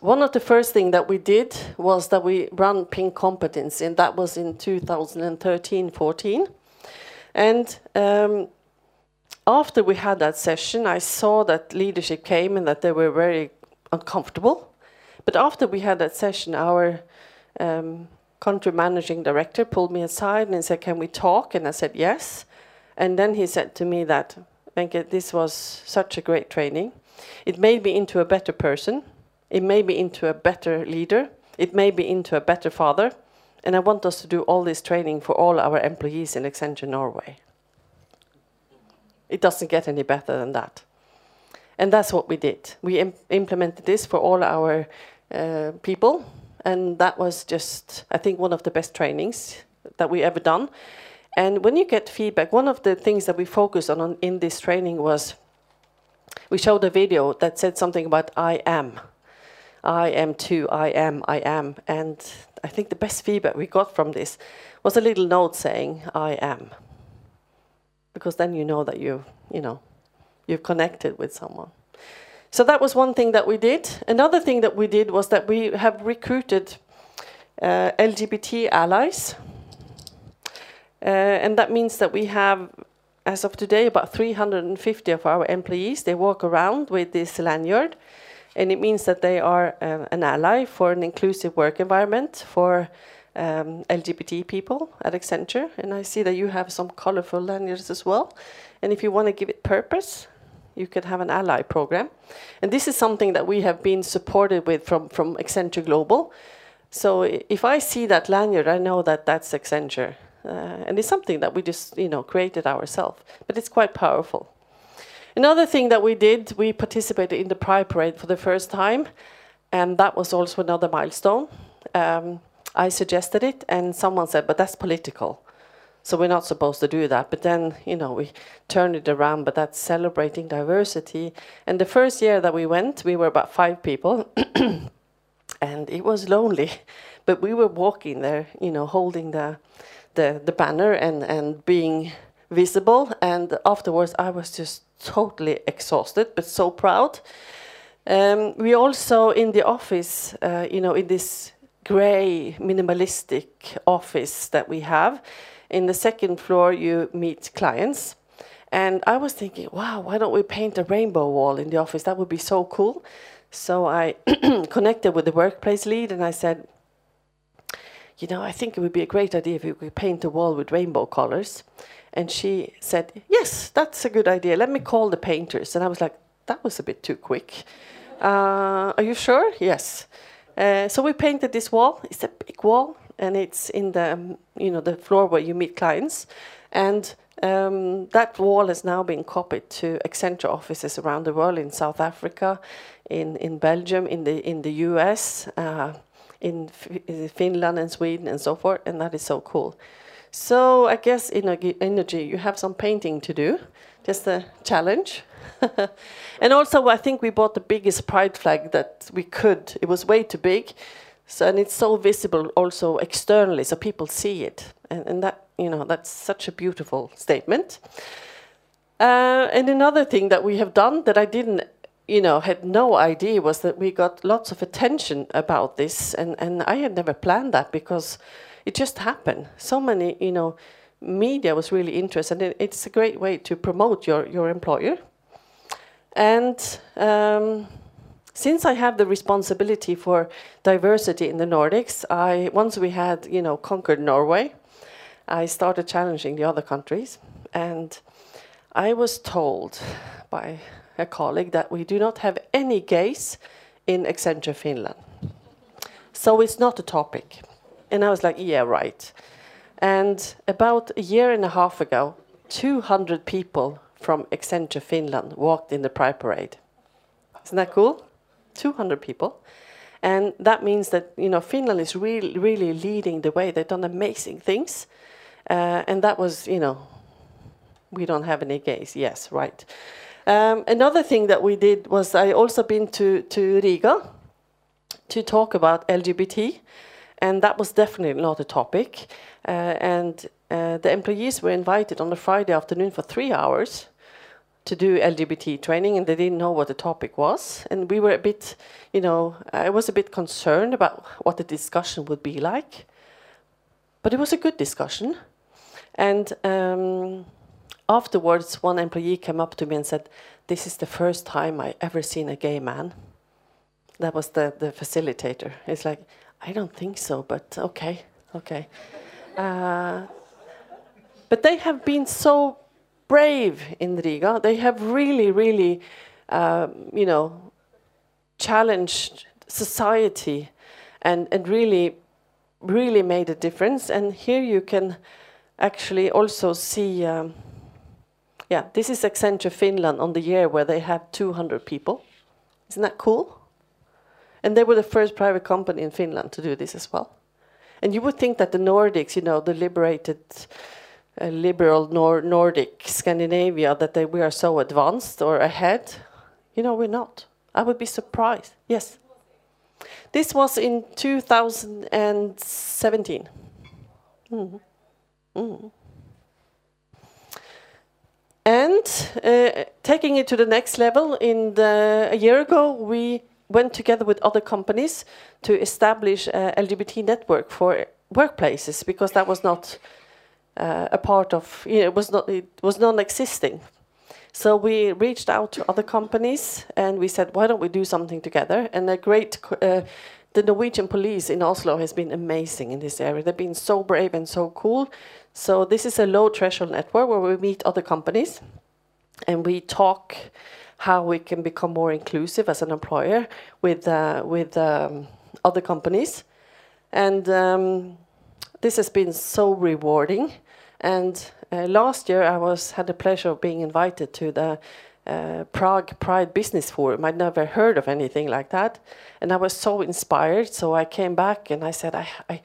one of the first things that we did was that we ran Pink Competence, and that was in 2013-14. And um, after we had that session, I saw that leadership came and that they were very uncomfortable. But after we had that session, our um, country managing director pulled me aside and said, "Can we talk?" And I said, "Yes." And then he said to me that, "Wenche, this was such a great training. It made me into a better person. It made me into a better leader. It made me into a better father. And I want us to do all this training for all our employees in Accenture Norway." It doesn't get any better than that. And that's what we did. We Im implemented this for all our uh, people, and that was just, I think, one of the best trainings that we ever done. And when you get feedback, one of the things that we focused on, on in this training was we showed a video that said something about I am. I am too, I am, I am. And I think the best feedback we got from this was a little note saying, I am. Because then you know that you, you know, you've connected with someone. So that was one thing that we did. Another thing that we did was that we have recruited uh, LGBT allies. Uh, and that means that we have, as of today, about 350 of our employees. They walk around with this lanyard. And it means that they are uh, an ally for an inclusive work environment for um, LGBT people at Accenture. And I see that you have some colorful lanyards as well. And if you want to give it purpose, you could have an ally program. And this is something that we have been supported with from, from Accenture Global. So if I see that lanyard, I know that that's Accenture. Uh, and it's something that we just, you know, created ourselves. But it's quite powerful. Another thing that we did, we participated in the Pride Parade for the first time. And that was also another milestone. Um, I suggested it, and someone said, but that's political. So we're not supposed to do that. But then, you know, we turned it around, but that's celebrating diversity. And the first year that we went, we were about five people, and it was lonely. But we were walking there, you know, holding the, the, the banner and, and being visible. And afterwards, I was just totally exhausted, but so proud. Um, we also in the office, uh, you know, in this gray minimalistic office that we have, in the second floor you meet clients. And I was thinking, wow, why don't we paint a rainbow wall in the office? That would be so cool. So I connected with the workplace lead and I said, you know, I think it would be a great idea if we could paint the wall with rainbow colors. And she said, yes, that's a good idea. Let me call the painters. And I was like, that was a bit too quick. Uh, are you sure? Yes. Uh, so we painted this wall. It's a big wall, and it's in the um, you know the floor where you meet clients, and um, that wall has now been copied to Accenture offices around the world in South Africa, in in Belgium, in the in the U.S. Uh, in, in Finland and Sweden and so forth, and that is so cool. So I guess in energy, you have some painting to do, just a challenge. and also, I think we bought the biggest pride flag that we could. It was way too big, so and it's so visible also externally, so people see it, and, and that you know that's such a beautiful statement. Uh, and another thing that we have done that I didn't you know, had no idea was that we got lots of attention about this, and, and I had never planned that because it just happened. So many, you know, media was really interested, and it's a great way to promote your, your employer. And um, since I have the responsibility for diversity in the Nordics, I once we had, you know, conquered Norway, I started challenging the other countries, and I was told by a colleague that we do not have any gays in Accenture Finland. So it's not a topic. And I was like, yeah, right. And about a year and a half ago, 200 people from Accenture Finland walked in the Pride Parade. Isn't that cool? 200 people. And that means that you know Finland is really, really leading the way. They've done amazing things, uh, and that was you know, we don't have any gays. Yes, right. Um, another thing that we did was I also been to, to Riga to talk about LGBT, and that was definitely not a topic. Uh, and uh, the employees were invited on a Friday afternoon for three hours to do LGBT training, and they didn't know what the topic was. And we were a bit, you know, I was a bit concerned about what the discussion would be like. But it was a good discussion. And um, afterwards, one employee came up to me and said, This is the first time I ever seen a gay man. That was the, the facilitator. It's like, I don't think so, but okay, okay. Uh, but they have been so brave in Riga. They have really, really, um, you know, challenged society and, and really, really made a difference. And here you can actually also see. Um, yeah, this is Accenture Finland on the year where they have 200 people. Isn't that cool? And they were the first private company in Finland to do this as well. And you would think that the Nordics, you know, the liberated, liberal Nor Nordic Scandinavia, that they, we are so advanced or ahead. You know, we're not. I would be surprised. Yes. This was in 2017. Mm -hmm. Mm -hmm. And uh, taking it to the next level, in the, a year ago, we went together with other companies to establish a LGBT network for workplaces because that was not uh, a part of, you know, it was not, it was non-existing. So we reached out to other companies and we said, why don't we do something together? And a great, uh, the Norwegian police in Oslo has been amazing in this area. They've been so brave and so cool. So this is a low threshold network where we meet other companies and we talk how we can become more inclusive as an employer with uh, with um, other companies, and um, this has been so rewarding. And uh, last year I was had the pleasure of being invited to the uh, Prague Pride Business Forum. I'd never heard of anything like that, and I was so inspired. So I came back and I said, I, I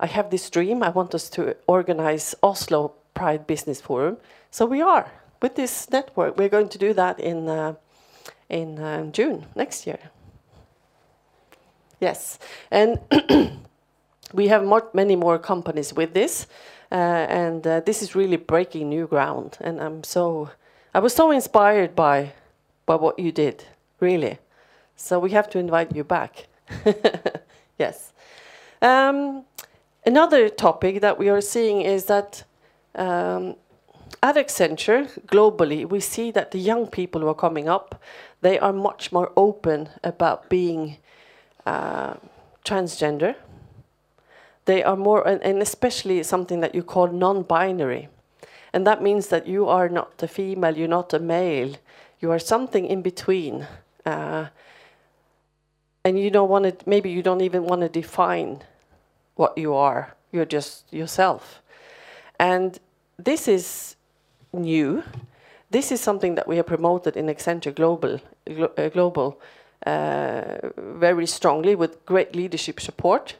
I have this dream. I want us to organize Oslo Pride Business Forum. So we are with this network. We're going to do that in uh, in uh, June next year. Yes, and we have more, many more companies with this. Uh, and uh, this is really breaking new ground. And I'm so, I was so inspired by, by what you did, really. So we have to invite you back. yes. Um, another topic that we are seeing is that um, at Accenture, globally, we see that the young people who are coming up, they are much more open about being uh, transgender. They are more, and, and especially something that you call non-binary. And that means that you are not a female, you're not a male, you are something in between. Uh, and you don't want to, maybe you don't even want to define what you are, you're just yourself. And this is new. This is something that we have promoted in Accenture Global, Glo uh, Global uh, very strongly with great leadership support.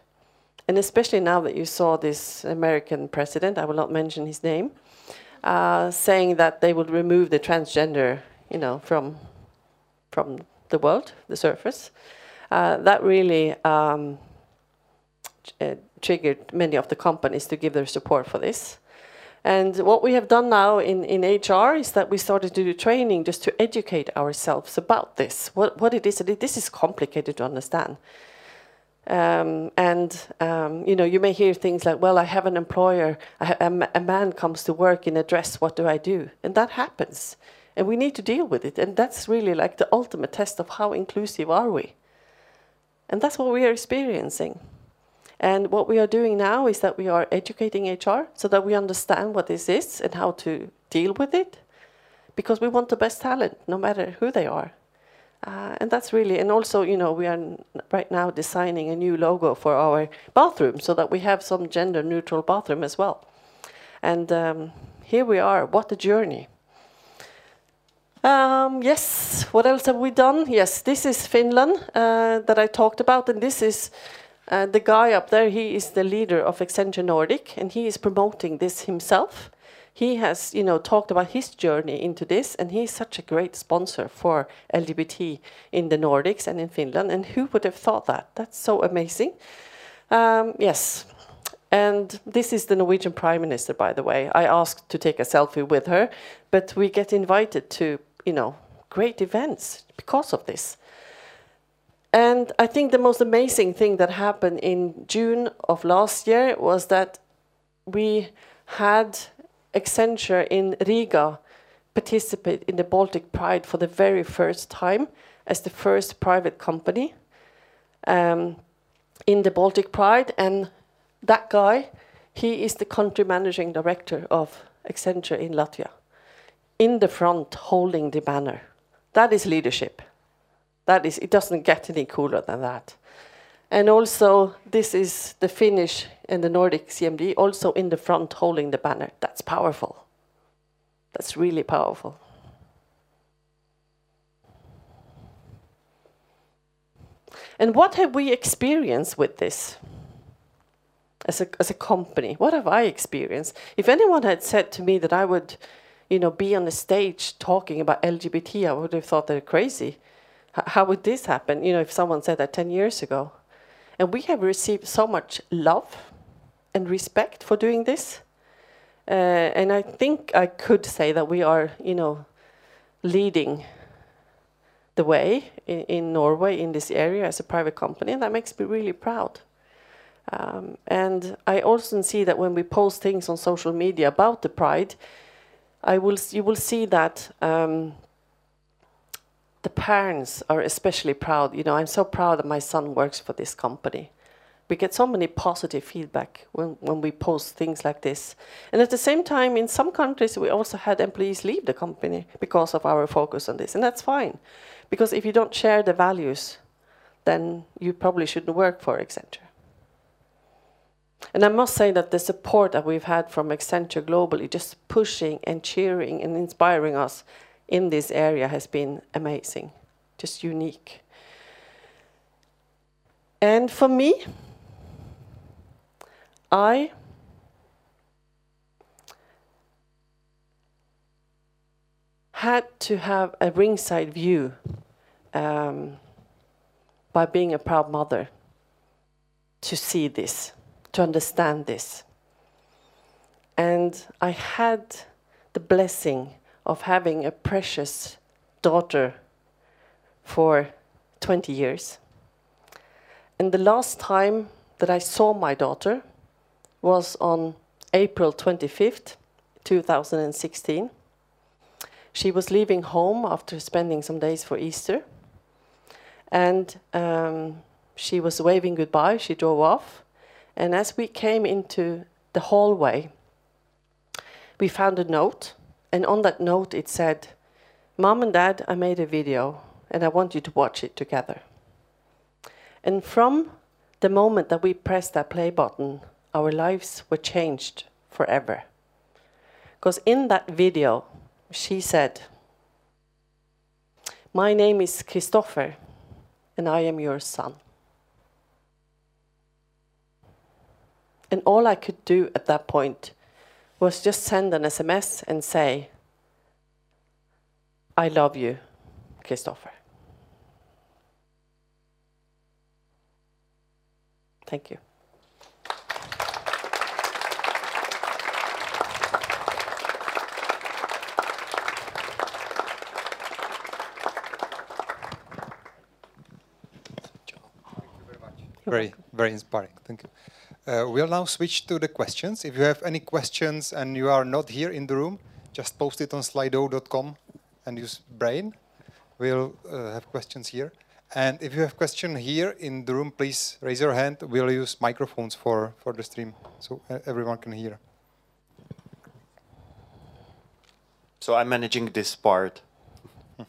And especially now that you saw this American president, I will not mention his name, uh, saying that they would remove the transgender, you know, from from the world, the surface. Uh, that really um, uh, triggered many of the companies to give their support for this. And what we have done now in, in HR is that we started to do training just to educate ourselves about this, what, what it is. This is complicated to understand. Um, and um, you know, you may hear things like, "Well, I have an employer. a man comes to work in a dress. What do I do?" And that happens, and we need to deal with it. And that's really like the ultimate test of how inclusive are we. And that's what we are experiencing. And what we are doing now is that we are educating HR so that we understand what this is and how to deal with it, because we want the best talent, no matter who they are. Uh, and that's really, and also, you know, we are right now designing a new logo for our bathroom so that we have some gender neutral bathroom as well. And um, here we are, what a journey. Um, yes, what else have we done? Yes, this is Finland uh, that I talked about, and this is uh, the guy up there, he is the leader of Accenture Nordic, and he is promoting this himself. He has, you know, talked about his journey into this, and he's such a great sponsor for LGBT in the Nordics and in Finland. And who would have thought that? That's so amazing. Um, yes, and this is the Norwegian Prime Minister, by the way. I asked to take a selfie with her, but we get invited to, you know, great events because of this. And I think the most amazing thing that happened in June of last year was that we had Accenture in Riga participate in the Baltic Pride for the very first time as the first private company um, in the Baltic Pride. And that guy, he is the country managing director of Accenture in Latvia, in the front holding the banner. That is leadership. That is, it doesn't get any cooler than that. And also, this is the Finnish and the Nordic CMD also in the front holding the banner. That's powerful. That's really powerful. And what have we experienced with this as a, as a company? What have I experienced? If anyone had said to me that I would, you know, be on the stage talking about LGBT, I would have thought they're crazy how would this happen? You know, if someone said that 10 years ago. And we have received so much love and respect for doing this. Uh, and I think I could say that we are, you know, leading the way in, in, Norway in this area as a private company, and that makes me really proud. Um, and I also see that when we post things on social media about the Pride, I will you will see that um, the parents are especially proud. You know, I'm so proud that my son works for this company. We get so many positive feedback when, when we post things like this. And at the same time, in some countries, we also had employees leave the company because of our focus on this. And that's fine. Because if you don't share the values, then you probably shouldn't work for Accenture. And I must say that the support that we've had from Accenture globally, just pushing and cheering and inspiring us in this area has been amazing, just unique. And for me, I had to have a ringside view um, by being a proud mother to see this, to understand this. And I had the blessing of having a precious daughter for 20 years. And the last time that I saw my daughter was on April 25th, 2016. She was leaving home after spending some days for Easter. And um, she was waving goodbye. She drove off. And as we came into the hallway, we found a note. And on that note, it said, Mom and Dad, I made a video, and I want you to watch it together. And from the moment that we pressed that play button, our lives were changed forever. Because in that video, she said, My name is Christopher, and I am your son. And all I could do at that point was just send an SMS and say, I love you, Christopher. Thank you. Very, very inspiring. Thank you. Uh, we'll now switch to the questions. If you have any questions and you are not here in the room, just post it on slido.com and use Brain. We'll uh, have questions here. And if you have question here in the room, please raise your hand. We'll use microphones for, for the stream so everyone can hear. So I'm managing this part.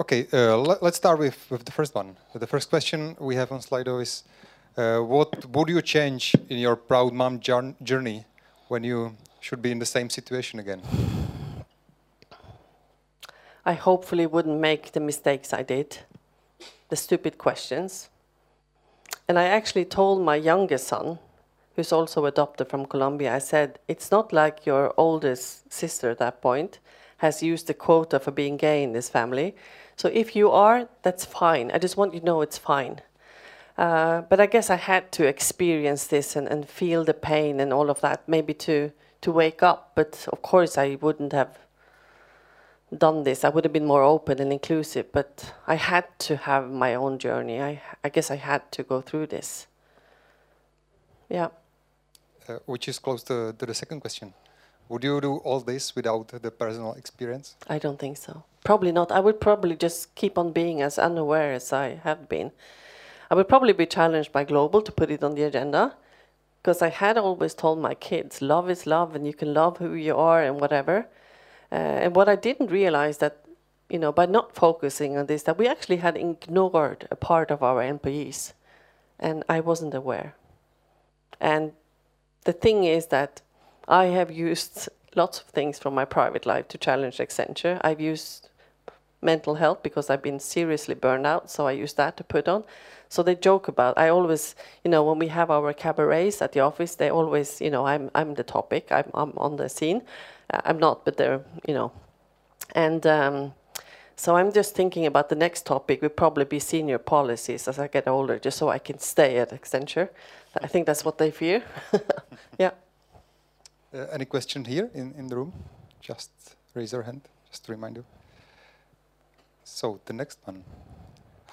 Okay, uh, let, us start with, with the first one. The first question we have on Slido is, uh, what would you change in your proud mom journey when you should be in the same situation again? I hopefully wouldn't make the mistakes I did, the stupid questions. And I actually told my youngest son, who's also adopted from Colombia, I said, it's not like your oldest sister at that point has used the quota for being gay in this family. So if you are, that's fine. I just want you to know it's fine. Uh, but I guess I had to experience this and, and feel the pain and all of that, maybe to, to wake up. But of course, I wouldn't have done this. I would have been more open and inclusive, but I had to have my own journey. I, I guess I had to go through this. Yeah. Uh, which is close to, to the second question. Would you do all this without the personal experience? I don't think so. Probably not. I would probably just keep on being as unaware as I have been. I would probably be challenged by Global to put it on the agenda because I had always told my kids, love is love and you can love who you are and whatever. Uh, and what I didn't realize that, you know, by not focusing on this, that we actually had ignored a part of our employees and I wasn't aware. And the thing is that I have used lots of things from my private life to challenge Accenture. I've used mental health because I've been seriously burned out, so I use that to put on. So they joke about. I always, you know, when we have our cabarets at the office, they always, you know, I'm I'm the topic. I'm I'm on the scene. Uh, I'm not, but they're, you know, and. Um, so I'm just thinking about the next topic would probably be senior policies as I get older, just so I can stay at Accenture. I think that's what they fear. yeah. Uh, any question here in, in the room? Just raise your hand, just to remind you. So the next one.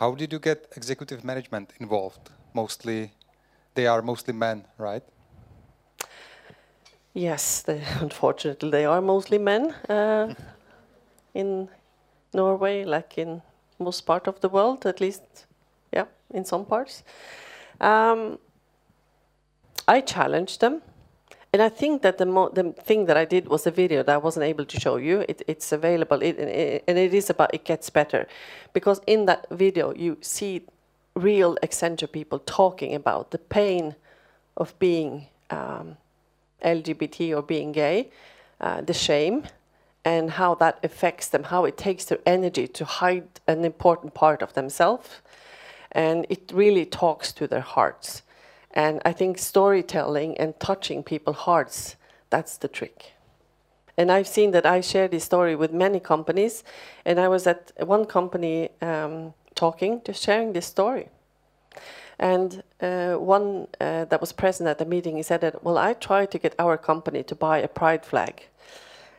How did you get executive management involved? Mostly, they are mostly men, right? Yes, they, unfortunately, they are mostly men uh, in Norway, like in most part of the world, at least, yeah, in some parts. Um, I challenged them and I think that the, the thing that I did was a video that I wasn't able to show you. It, it's available, it, it, and it is about it gets better, because in that video you see real Accenture people talking about the pain of being um, LGBT or being gay, uh, the shame, and how that affects them, how it takes their energy to hide an important part of themselves, and it really talks to their hearts. And I think storytelling and touching people's hearts, that's the trick. And I've seen that I share this story with many companies. And I was at one company um, talking, just sharing this story. And uh, one uh, that was present at the meeting, he said that, well, I tried to get our company to buy a pride flag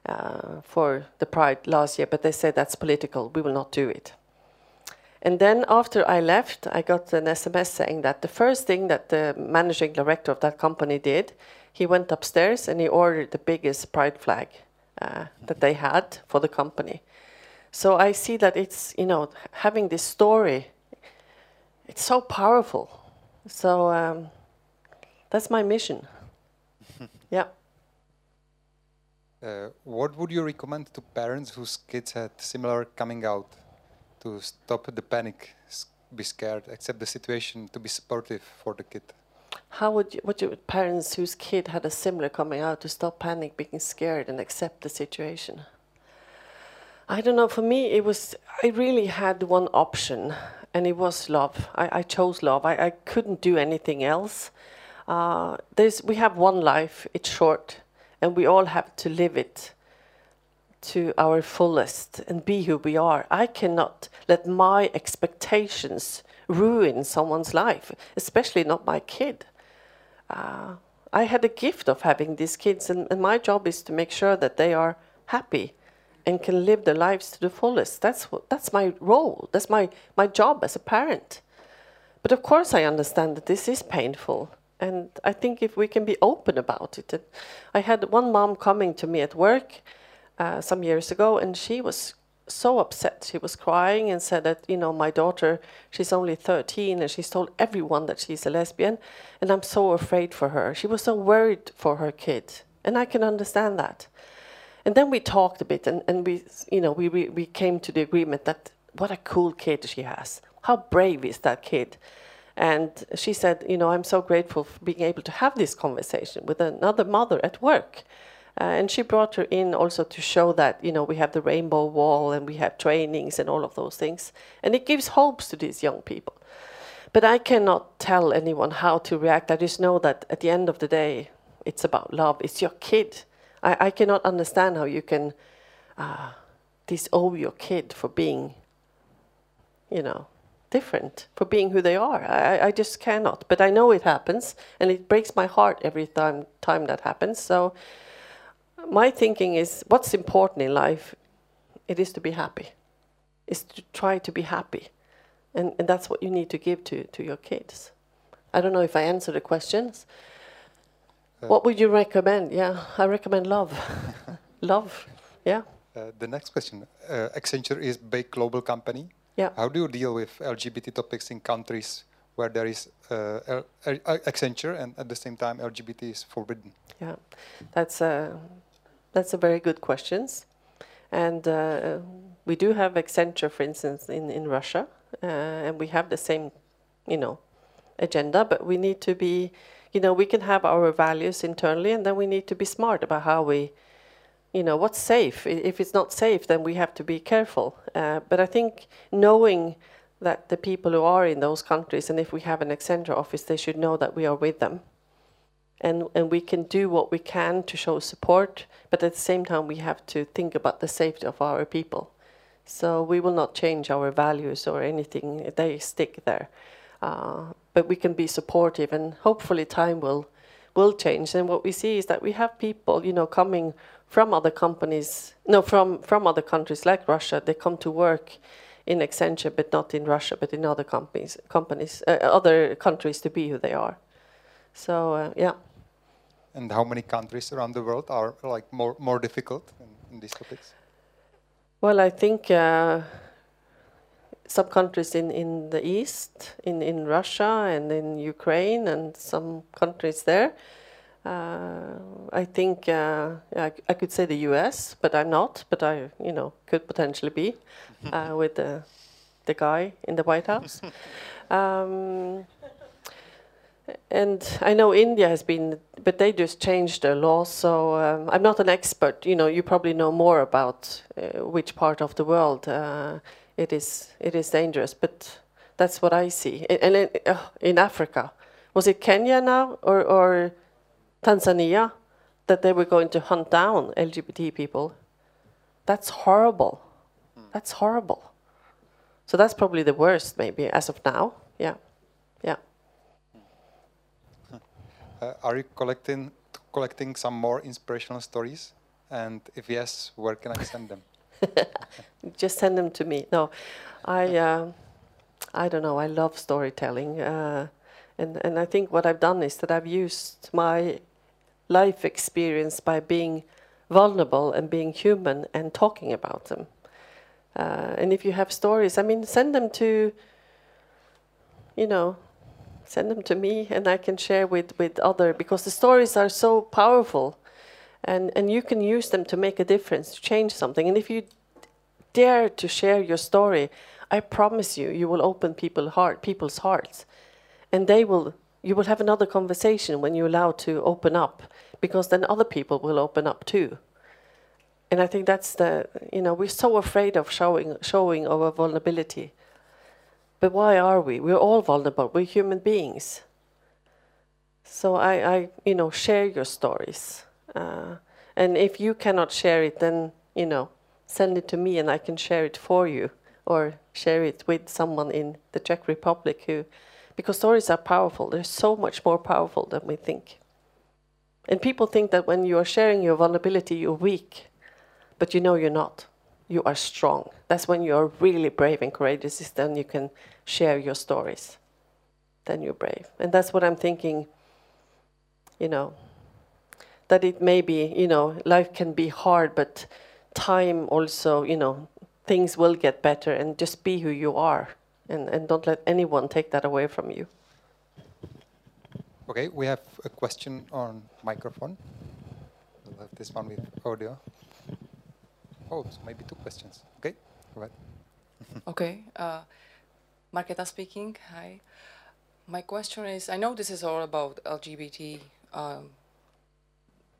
uh, for the pride last year, but they said that's political. We will not do it. And then after I left, I got an SMS saying that the first thing that the managing director of that company did, he went upstairs and he ordered the biggest pride flag uh, that they had for the company. So I see that it's, you know, having this story, it's so powerful. So um, that's my mission. yeah. Uh, what would you recommend to parents whose kids had similar coming out to stop the panic, be scared, accept the situation, to be supportive for the kid? How would you, would you parents whose kid had a similar coming out to stop panic, being scared, and accept the situation? I don't know. For me, it was I really had one option, and it was love. I, I chose love. I, I couldn't do anything else. Uh, there's we have one life. It's short, and we all have to live it to our fullest and be who we are. I cannot let my expectations ruin someone's life, especially not my kid. Uh, I had a gift of having these kids, and, and my job is to make sure that they are happy and can live their lives to the fullest. That's what, that's my role. That's my, my job as a parent. But of course, I understand that this is painful. And I think if we can be open about it. I had one mom coming to me at work uh, some years ago, and she was so upset. She was crying and said that, you know, my daughter, she's only 13 and she's told everyone that she's a lesbian, and I'm so afraid for her. She was so worried for her kid, and I can understand that. And then we talked a bit, and, and we, you know, we, we, we came to the agreement that what a cool kid she has. How brave is that kid? And she said, you know, I'm so grateful for being able to have this conversation with another mother at work. Uh, and she brought her in also to show that, you know, we have the rainbow wall and we have trainings and all of those things. And it gives hopes to these young people. But I cannot tell anyone how to react. I just know that at the end of the day, it's about love. It's your kid. I, I cannot understand how you can uh, disown your kid for being, you know, different, for being who they are. I, I just cannot. But I know it happens, and it breaks my heart every time time that happens. So my thinking is, what's important in life? It is to be happy. Is to try to be happy, and, and that's what you need to give to to your kids. I don't know if I answered the questions. what would you recommend? Yeah, I recommend love. love. Yeah. Uh, the next question. Uh, Accenture is big global company. Yeah. How do you deal with LGBT topics in countries where there is uh, L- Accenture and at the same time LGBT is forbidden? Yeah, that's a that's a very good questions, and uh, we do have Accenture, for instance, in in Russia, uh, and we have the same, you know, agenda. But we need to be, you know, we can have our values internally, and then we need to be smart about how we, you know, what's safe. If it's not safe, then we have to be careful. Uh, but I think knowing that the people who are in those countries, and if we have an Accenture office, they should know that we are with them and and we can do what we can to show support, but at the same time we have to think about the safety of our people. So we will not change our values or anything; they stick there. Uh, but we can be supportive, and hopefully time will will change. And what we see is that we have people, you know, coming from other companies, no, from from other countries like Russia. They come to work in Accenture, but not in Russia, but in other companies, companies, uh, other countries to be who they are. So uh, yeah. And how many countries around the world are like more more difficult in, in these topics? Well, I think uh, some countries in, in the east, in, in Russia and in Ukraine, and some countries there. Uh, I think uh, I, I could say the U.S., but I'm not. But I, you know, could potentially be uh, with the the guy in the White House. um, and I know India has been, but they just changed their laws. So um, I'm not an expert. You know, you probably know more about uh, which part of the world uh, it is. It is dangerous, but that's what I see. And in, uh, in Africa, was it Kenya now or, or Tanzania that they were going to hunt down LGBT people? That's horrible. That's horrible. So that's probably the worst, maybe as of now. Yeah, yeah. Uh, are you collecting collecting some more inspirational stories? And if yes, where can I send them? Just send them to me. No, I uh, I don't know. I love storytelling, uh, and and I think what I've done is that I've used my life experience by being vulnerable and being human and talking about them. Uh, and if you have stories, I mean, send them to, you know, send them to me and I can share with, with other because the stories are so powerful and, and you can use them to make a difference, to change something. And if you dare to share your story, I promise you, you will open people heart, people's hearts. And they will, you will have another conversation when you're allowed to open up because then other people will open up too. And I think that's the, you know, we're so afraid of showing, showing our vulnerability. But why are we? We're all vulnerable. We're human beings. So I, I you know, share your stories. Uh, and if you cannot share it, then, you know, send it to me and I can share it for you or share it with someone in the Czech Republic who, because stories are powerful. They're so much more powerful than we think. And people think that when you are sharing your vulnerability, you're weak. But you know you're not. You are strong. That's when you are really brave and courageous, is then you can share your stories. Then you're brave. And that's what I'm thinking, you know, that it may be, you know, life can be hard, but time also, you know, things will get better and just be who you are and, and don't let anyone take that away from you. Okay, we have a question on microphone. We'll have this one with audio. Oh, so maybe two questions. Okay, go ahead. okay, uh, Marketa speaking. Hi. My question is, I know this is all about LGBT um,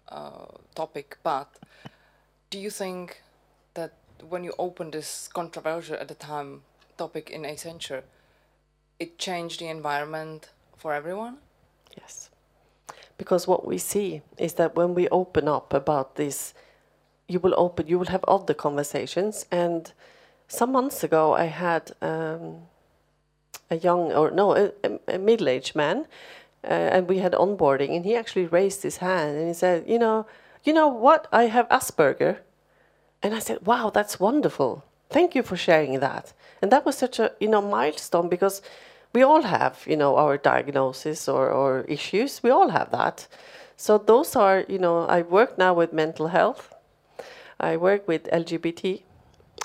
uh, topic, but do you think that when you open this controversial at the time topic in Accenture, it changed the environment for everyone? Yes. Because what we see is that when we open up about this you will open, you will have other conversations. And some months ago, I had um, a young, or no, a, a middle-aged man, uh, and we had onboarding, and he actually raised his hand and he said, "You know, you know what? I have Asperger," and I said, "Wow, that's wonderful. Thank you for sharing that." And that was such a you know milestone because we all have you know our diagnosis or, or issues. We all have that. So those are you know I work now with mental health I work with LGBT,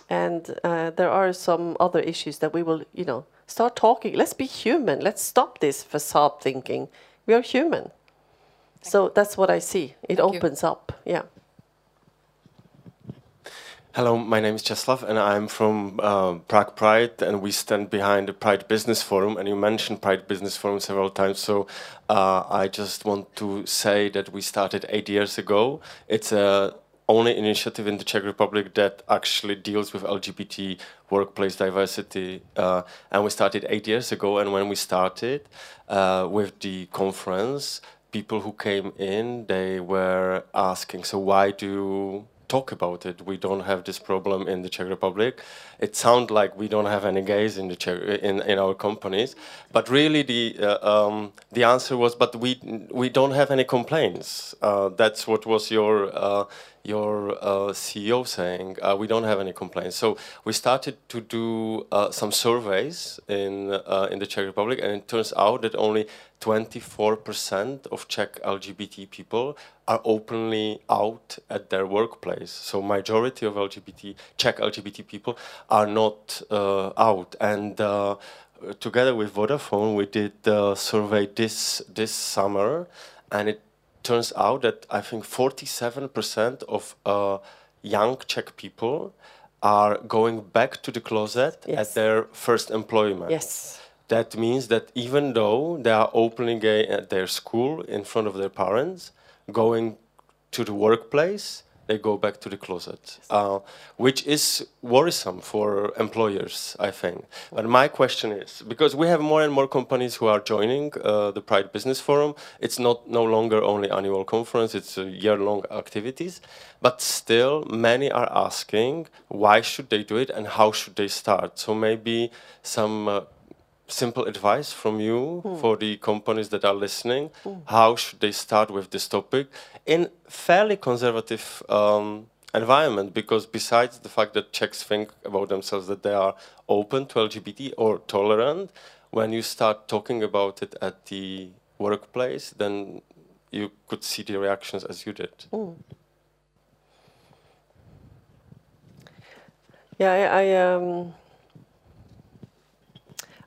and uh, there are some other issues that we will, you know, start talking. Let's be human. Let's stop this facade thinking. We are human. So that's what I see. It Thank opens you. up. Yeah. Hello, my name is Czeslaw, and I'm from uh, Prague Pride, and we stand behind the Pride Business Forum. And you mentioned Pride Business Forum several times, so uh, I just want to say that we started eight years ago. It's a only initiative in the Czech Republic that actually deals with LGBT workplace diversity. Uh, and we started eight years ago. And when we started uh, with the conference, people who came in, they were asking, so why do you talk about it. We don't have this problem in the Czech Republic. It sounds like we don't have any gays in the Czech, in in our companies, but really the uh, um, the answer was, but we we don't have any complaints. Uh, that's what was your uh, your uh, CEO saying. Uh, we don't have any complaints. So we started to do uh, some surveys in in the Czech Republic, and it turns out that only 24% of Czech LGBT people are openly out at their workplace. So majority of LGBT Czech LGBT people are not uh, out. And uh, together with Vodafone, we did the survey this this summer, and it turns out that I think 47% of uh, young Czech people are going back to the closet yes. at their first employment. Yes that means that even though they are openly gay at their school in front of their parents, going to the workplace, they go back to the closet, uh, which is worrisome for employers, I think. But my question is, because we have more and more companies who are joining uh, the Pride Business Forum, it's not no longer only annual conference, it's year-long activities, but still many are asking why should they do it and how should they start. So maybe some uh, simple advice from you Hmm. for the companies that are listening. Hmm. How should they start with this topic in fairly conservative um, environment? Because besides the fact that Czechs think about themselves that they are open to LGBT or tolerant, when you start talking about it at the workplace, then you could see the reactions as you did. Mm. Yeah, I, I um,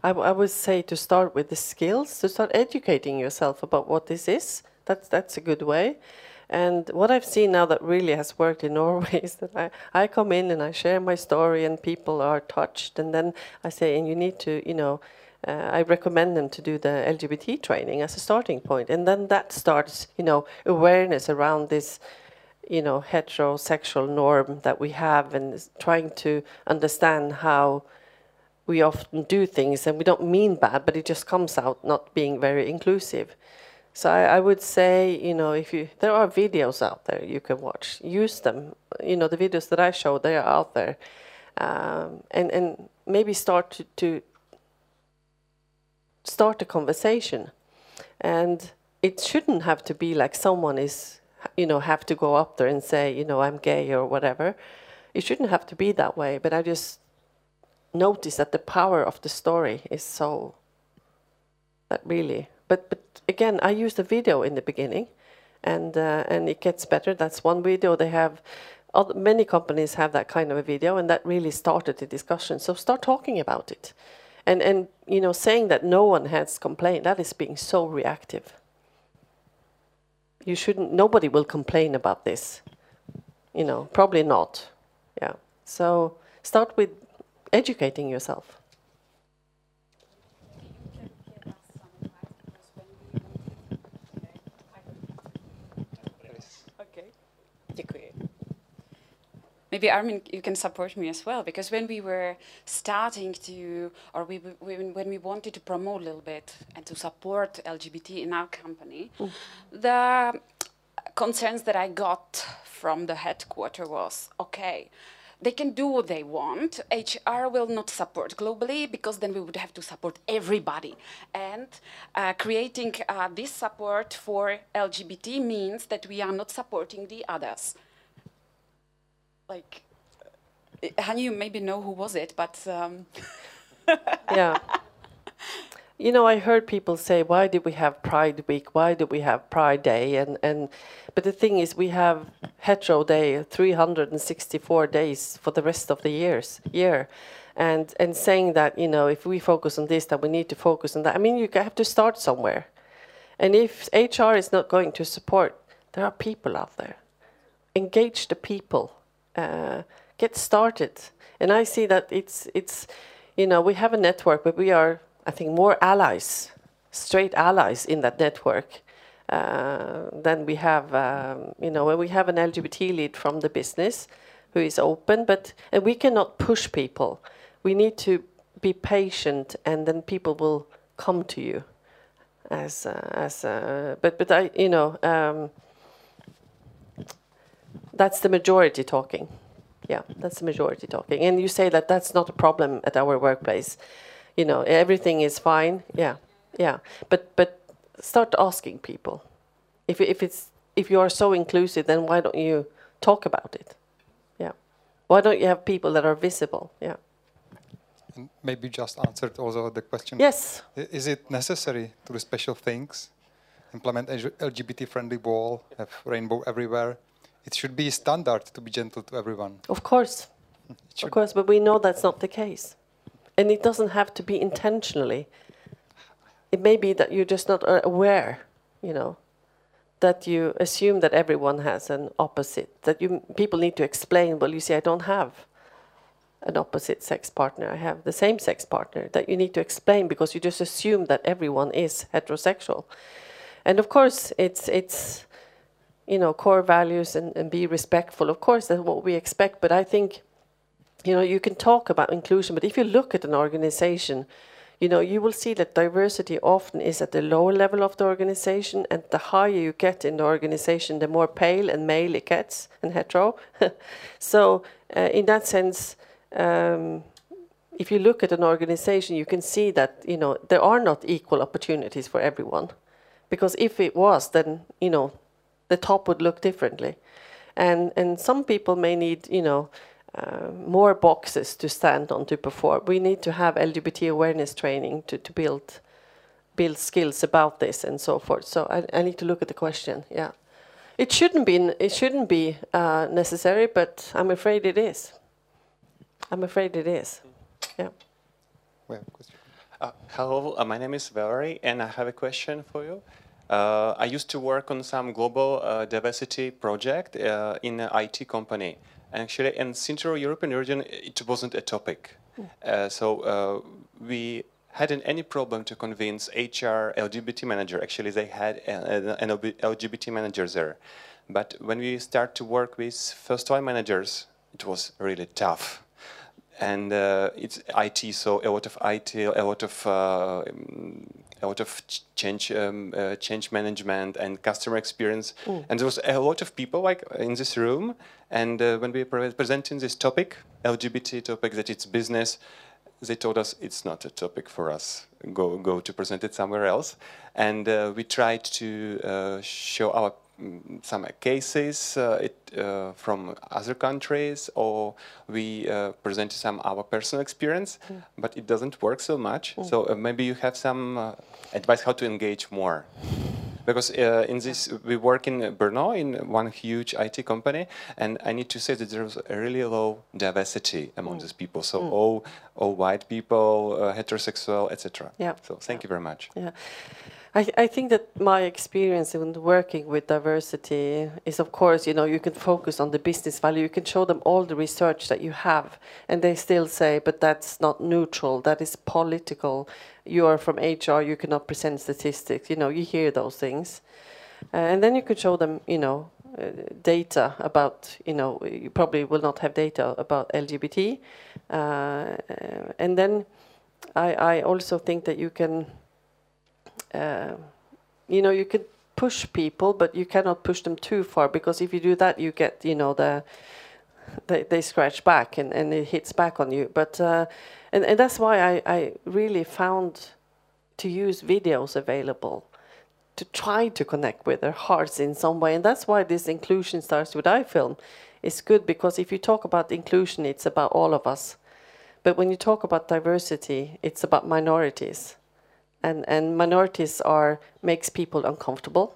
I, would say to start with the skills, to start educating yourself about what this is. That's that's a good way. And what I've seen now that really has worked in Norway is that I, I come in and I share my story and people are touched and then I say and you need to you know uh, I recommend them to do the LGBT training as a starting point and then that starts you know awareness around this you know heterosexual norm that we have and trying to understand how we often do things and we don't mean bad, but it just comes out not being very inclusive. So I, I would say, you know, if you there are videos out there you can watch, use them. You know, the videos that I show they are out there, um, and and maybe start to, to start a conversation, and it shouldn't have to be like someone is, you know, have to go up there and say, you know, I'm gay or whatever. It shouldn't have to be that way. But I just notice that the power of the story is so that really but but again i used a video in the beginning and uh, and it gets better. That's one video. They have other, many companies have that kind of a video and that really started the discussion. So start talking about it. And and you know saying that no one has complained that is being so reactive. You shouldn't nobody will complain about this you know probably not. Yeah. So start with educating yourself. Maybe Armin, you can support me as well, because when we were starting to, or we, we when we wanted to promote a little bit and to support LGBT in our company, mm. the concerns that I got from the headquarter was, okay, they can do what they want. HR will not support globally because then we would have to support everybody. And uh, creating uh, this support for LGBT means that we are not supporting the others. Like, uh, Hani, you maybe know who was it, but um, yeah. You know, I heard people say, "Why did we have Pride Week? Why did we have Pride Day?" And and, but the thing is, we have Hetero Day, 364 days for the rest of the years year, and and saying that you know if we focus on this, that we need to focus on that. I mean, you have to start somewhere, and if HR is not going to support, there are people out there. Engage the people, uh, get started, and I see that it's it's, you know, we have a network, but we are I think more allies, straight allies in that network uh, than we have. Um, you know, when we have an LGBT lead from the business who is open, but and we cannot push people. We need to be patient, and then people will come to you. As uh, as uh, but but I you know um, that's the majority talking. Yeah, that's the majority talking. And you say that that's not a problem at our workplace you know everything is fine. Yeah yeah. But but start asking people. If if it's if you are so inclusive then why don't you talk about it? Yeah. Why don't you have people that are visible? Yeah. And maybe just answered also the question. Yes. Is it necessary to do special things? Implement LGBT friendly wall, have rainbow everywhere. It should be standard to be gentle to everyone. of course. Hmm. Of course but we know that's not the case and it doesn't have to be intentionally. It may be that you're just not uh, aware you know that you assume that everyone has an opposite that you people need to explain well you see i don't have an opposite sex partner. I have the same sex partner that you need to explain because you just assume that everyone is heterosexual. And of course it's it's you know core values and, and be respectful. Of course that's what we expect but i think you know you can talk about inclusion but if you look at an organization you know you will see that diversity often is at the lower level of the organization and the higher you get in the organization the more pale and male it gets and hetero so uh, in that sense um, if you look at an organization, you can see that you know there are not equal opportunities for everyone, because if it was, then you know the top would look differently, and and some people may need you know. Uh, more boxes to stand on to perform. We need to have LGBT awareness training to, to build build skills about this and so forth. So I, I need to look at the question. Yeah, it shouldn't be it shouldn't be uh, necessary, but I'm afraid it is. I'm afraid it is. Yeah. Uh, hello, uh, my name is Valerie, and I have a question for you. Uh, I used to work on some global uh, diversity project uh, in an IT company. Actually, in Central European region, it wasn't a topic. Uh, so we hadn't any problem to convince HR LGBT manager. Actually, they had an LGBT manager there. But when we start to work with first-time managers, it was really tough and uh, it's IT, so a lot of IT, a lot of uh, a lot of change um, uh, change management and customer experience. Mm. And there was a lot of people like in this room. And uh, when we were presenting this topic, LGBT topic, that it's business, they told us it's not a topic for us. Go go to present it somewhere else. And uh, we tried to uh, show our some cases uh, it, uh, from other countries or we uh, present some our personal experience mm. but it doesn't work so much mm. so maybe you have some advice how to engage more because uh, in this we work in Brno in one huge IT company, and I need to say that there's a really low diversity among mm. these people. So mm. all all white people, uh, heterosexual, etc. Yeah. So thank you very much. Yeah. I, I think that my experience in working with diversity is, of course, you know, you can focus on the business value. You can show them all the research that you have, and they still say, but that's not neutral. That is political. You are from HR. You cannot present statistics. You know, you hear those things, uh, and then you can show them, you know, uh, data about, you know, you probably will not have data about LGBT, uh, and then I, I also think that you can uh, you know, you could push people, but you cannot push them too far because if you do that, you get, you know, the they, they scratch back and, and it hits back on you. But uh, and, and that's why I, I really found to use videos available to try to connect with their hearts in some way. And that's why this inclusion starts with iFilm is good because if you talk about inclusion, it's about all of us. But when you talk about diversity, it's about minorities and and minorities are makes people uncomfortable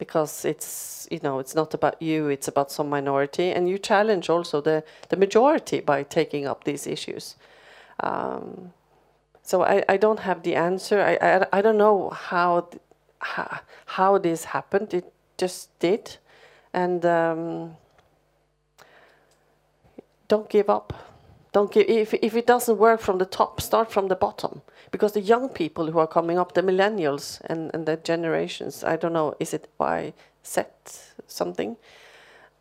because it's you know it's not about you it's about some minority. And you challenge also the the majority by taking up these issues. Um, so I, I don't have the answer. I, I, I don't know how, how how this happened. It just did. And um, don't give up. Don't give if if it doesn't work from the top start from the bottom because the young people who are coming up, the millennials and, and the generations, I don't know, is it by set something?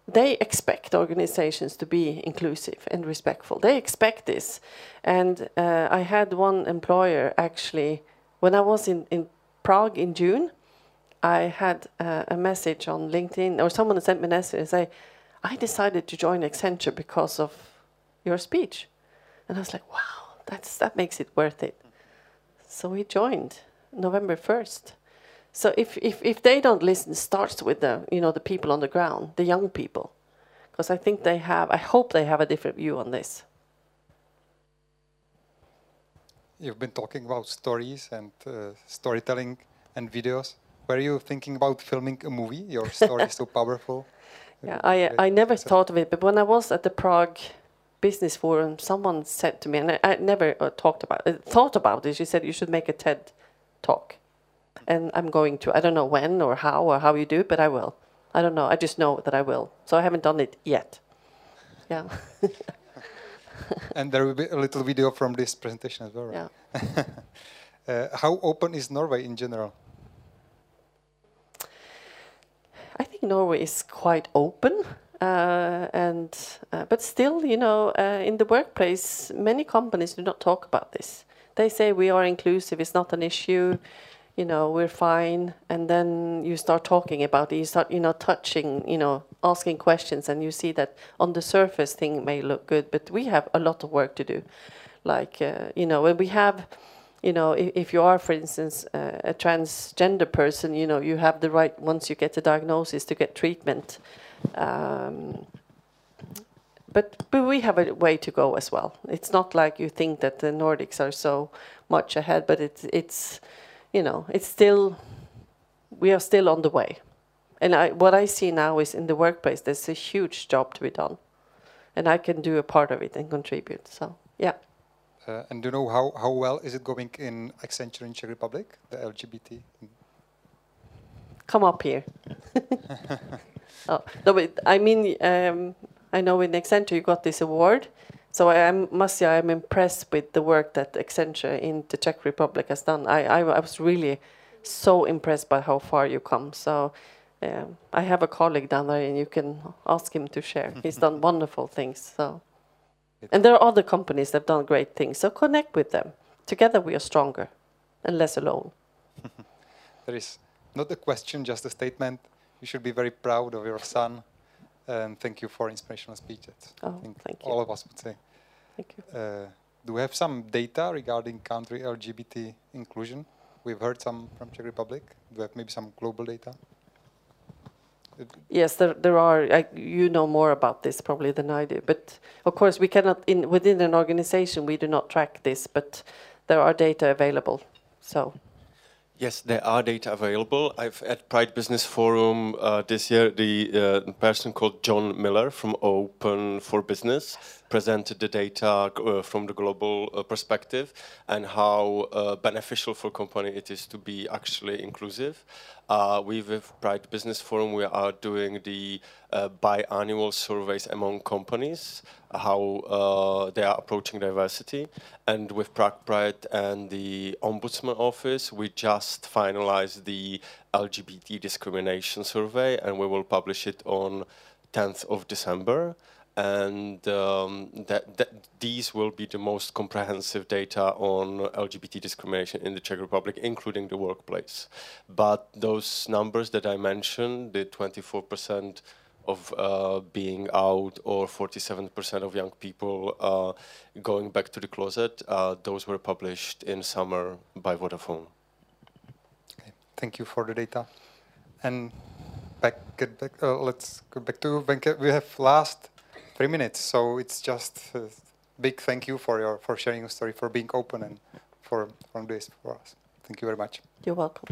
They expect organizations to be inclusive and respectful. They expect this. And uh, I had one employer actually, when I was in, in Prague in June, I had uh, a message on LinkedIn, or someone sent me a message and say, I decided to join Accenture because of your speech. And I was like, wow, that's, that makes it worth it. So he joined November 1st. So if, if, if they don't listen, starts with the, you know, the people on the ground, the young people. Because I think they have, I hope they have a different view on this. You've been talking about stories and uh, storytelling and videos. Were you thinking about filming a movie? Your story is so powerful. Yeah, I, I never thought of it, but when I was at the Prague business forum, someone said to me, and I, I never uh, talked about uh, thought about it. She said you should make a TED talk, and I'm going to. I don't know when or how or how you do, it, but I will. I don't know. I just know that I will. So I haven't done it yet. Yeah. and there will be a little video from this presentation as well. Right? Yeah. uh, how open is Norway in general? I think Norway is quite open. Uh, and uh, but still, you know, uh, in the workplace, many companies do not talk about this. They say we are inclusive; it's not an issue. You know, we're fine. And then you start talking about it. You start, you know, touching, you know, asking questions, and you see that on the surface, thing may look good, but we have a lot of work to do. like uh, you know when we have you know if, if you are for instance uh, a transgender person you know you have the right once you get the diagnosis to get treatment um, but but we have a way to go as well it's not like you think that the nordics are so much ahead but it's it's you know it's still we are still on the way and I, what i see now is in the workplace there's a huge job to be done and i can do a part of it and contribute so yeah uh, and do you know how, how well is it going in Accenture in Czech Republic, the LGBT? Come up here. oh, no, but I mean, um, I know in Accenture you got this award, so I am, must say I'm impressed with the work that Accenture in the Czech Republic has done. I, I, I was really so impressed by how far you come. So um, I have a colleague down there, and you can ask him to share. He's done wonderful things. So. And there are other companies that have done great things. So connect with them. Together we are stronger and less alone. there is not a question, just a statement. You should be very proud of your son. And thank you for inspirational speech. That oh, thank you. all of us would say. Thank you. Uh, do we have some data regarding country LGBT inclusion? We've heard some from Czech Republic. Do we have maybe some global data? Yes, there, there are. I, you know more about this probably than I do. But of course, we cannot in within an organization we do not track this. But there are data available. So. Yes, there are data available. I've at Pride Business Forum uh, this year. The uh, person called Jon Miller from Open for Business presented the data uh, from the global uh, perspective and how uh, beneficial for company it is to be actually inclusive. Uh, we with Pride Business Forum we are doing the biannual surveys among companies how uh, they are approaching diversity. And with Prague Pride and the Ombudsman Office, we just finalized the LGBT discrimination survey, and we will publish it on 10th of December. And um, that, that these will be the most comprehensive data on LGBT discrimination in the Czech Republic, including the workplace. But those numbers that I mentioned, the 24 percent of uh, being out or 47% of young people uh, going back to the closet. Uh, those were published in summer by Vodafone. Okay. Thank you for the data. And back, get back, uh, let's go back to Wenche. We have last three minutes, so it's just a big thank you for your for sharing your story, for being open and for, for this for us. Thank you very much. You're welcome.